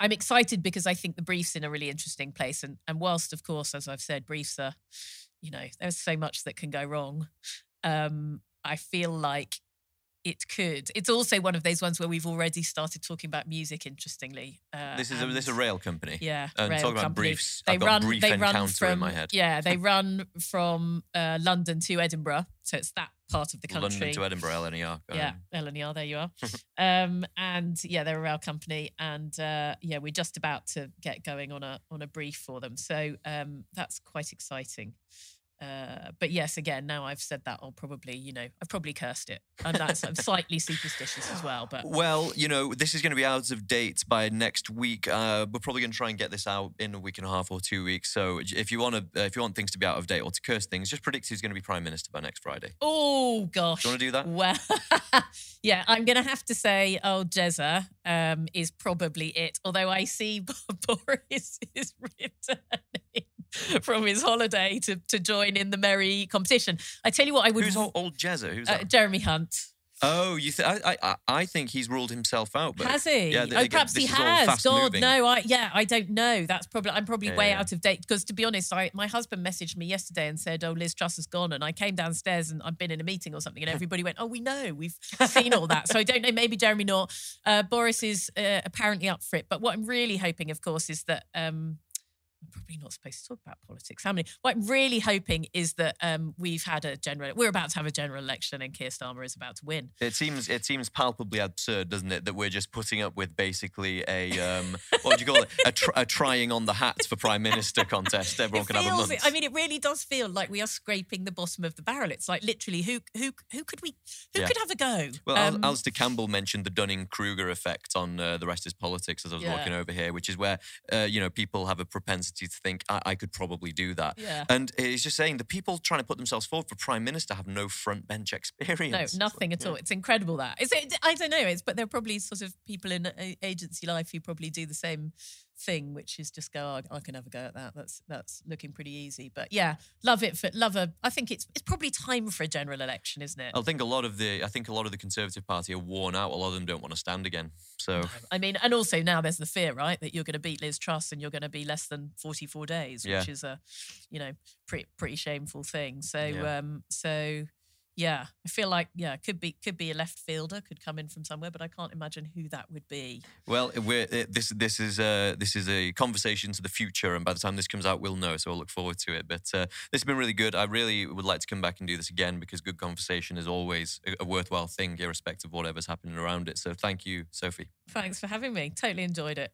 S2: I'm excited because I think the brief's in a really interesting place. And, and whilst, of course, as I've said, briefs are, you know, there's so much that can go wrong. Um, I feel like it could. It's also one of those ones where we've already started talking about music. Interestingly,
S1: uh, this is a, this is a rail company.
S2: Yeah,
S1: and
S2: rail
S1: talking
S2: company.
S1: about briefs.
S2: They
S1: I've
S2: run.
S1: brief
S2: they run
S1: from.
S2: Yeah, they run from uh, London to Edinburgh, so it's that part of the country.
S1: London to Edinburgh, LNER.
S2: Yeah, LNER. There you are. um, and yeah, they're a rail company, and uh, yeah, we're just about to get going on a on a brief for them. So um, that's quite exciting. Uh, but yes, again, now I've said that, I'll probably, you know, I've probably cursed it, and that's I'm slightly superstitious as well. But
S1: well, you know, this is going to be out of date by next week. Uh, we're probably going to try and get this out in a week and a half or two weeks. So if you want to, uh, if you want things to be out of date or to curse things, just predict who's going to be prime minister by next Friday.
S2: Oh gosh,
S1: do you want to do that?
S2: Well, yeah, I'm going to have to say, oh, Jezza um, is probably it. Although I see Boris is returning. from his holiday to, to join in the merry competition. I tell you what, I would.
S1: Who's old Jezza? Who's uh,
S2: Jeremy Hunt.
S1: Oh, you th- I, I I think he's ruled himself out. But
S2: has he?
S1: Yeah,
S2: oh, perhaps he has. God, moving. no. I yeah, I don't know. That's probably I'm probably yeah, way yeah. out of date because to be honest, I my husband messaged me yesterday and said, "Oh, Liz Truss has gone," and I came downstairs and I've been in a meeting or something, and everybody went, "Oh, we know, we've seen all that." So I don't know. Maybe Jeremy not. Uh, Boris is uh, apparently up for it, but what I'm really hoping, of course, is that. Um, I'm probably not supposed to talk about politics. How many? What I'm really hoping is that um, we've had a general. We're about to have a general election, and Keir Starmer is about to win.
S1: It seems it seems palpably absurd, doesn't it, that we're just putting up with basically a um, what do you call it? A, tr- a, trying on the hat for prime minister contest. Everyone
S2: it
S1: can
S2: have
S1: a month.
S2: I mean, it really does feel like we are scraping the bottom of the barrel. It's like literally, who who who could we who yeah. could have a go?
S1: Well, um, Alastair Campbell mentioned the Dunning Kruger effect on uh, the rest is politics as I was yeah. walking over here, which is where uh, you know people have a propensity to think I, I could probably do that.
S2: Yeah.
S1: And he's just saying the people trying to put themselves forward for prime minister have no front bench experience.
S2: No, nothing at all. It's incredible that. It's, it, I don't know. It's but there are probably sort of people in agency life who probably do the same thing, which is just go, oh, I can have a go at that. That's that's looking pretty easy. But yeah, love it for love a. I think it's it's probably time for a general election, isn't it?
S1: I think a lot of the I think a lot of the Conservative Party are worn out. A lot of them don't want to stand again. So
S2: I mean, and also now there's the fear, right, that you're going to beat Liz Truss and you're going to be less than 44 days, which
S1: yeah.
S2: is a, you know, pretty pretty shameful thing. So yeah. um so yeah, I feel like yeah, could be could be a left fielder, could come in from somewhere, but I can't imagine who that would be.
S1: Well, we're, this this is a, this is a conversation to the future, and by the time this comes out, we'll know. So I'll look forward to it. But uh, this has been really good. I really would like to come back and do this again because good conversation is always a, a worthwhile thing, irrespective of whatever's happening around it. So thank you, Sophie.
S2: Thanks for having me. Totally enjoyed it.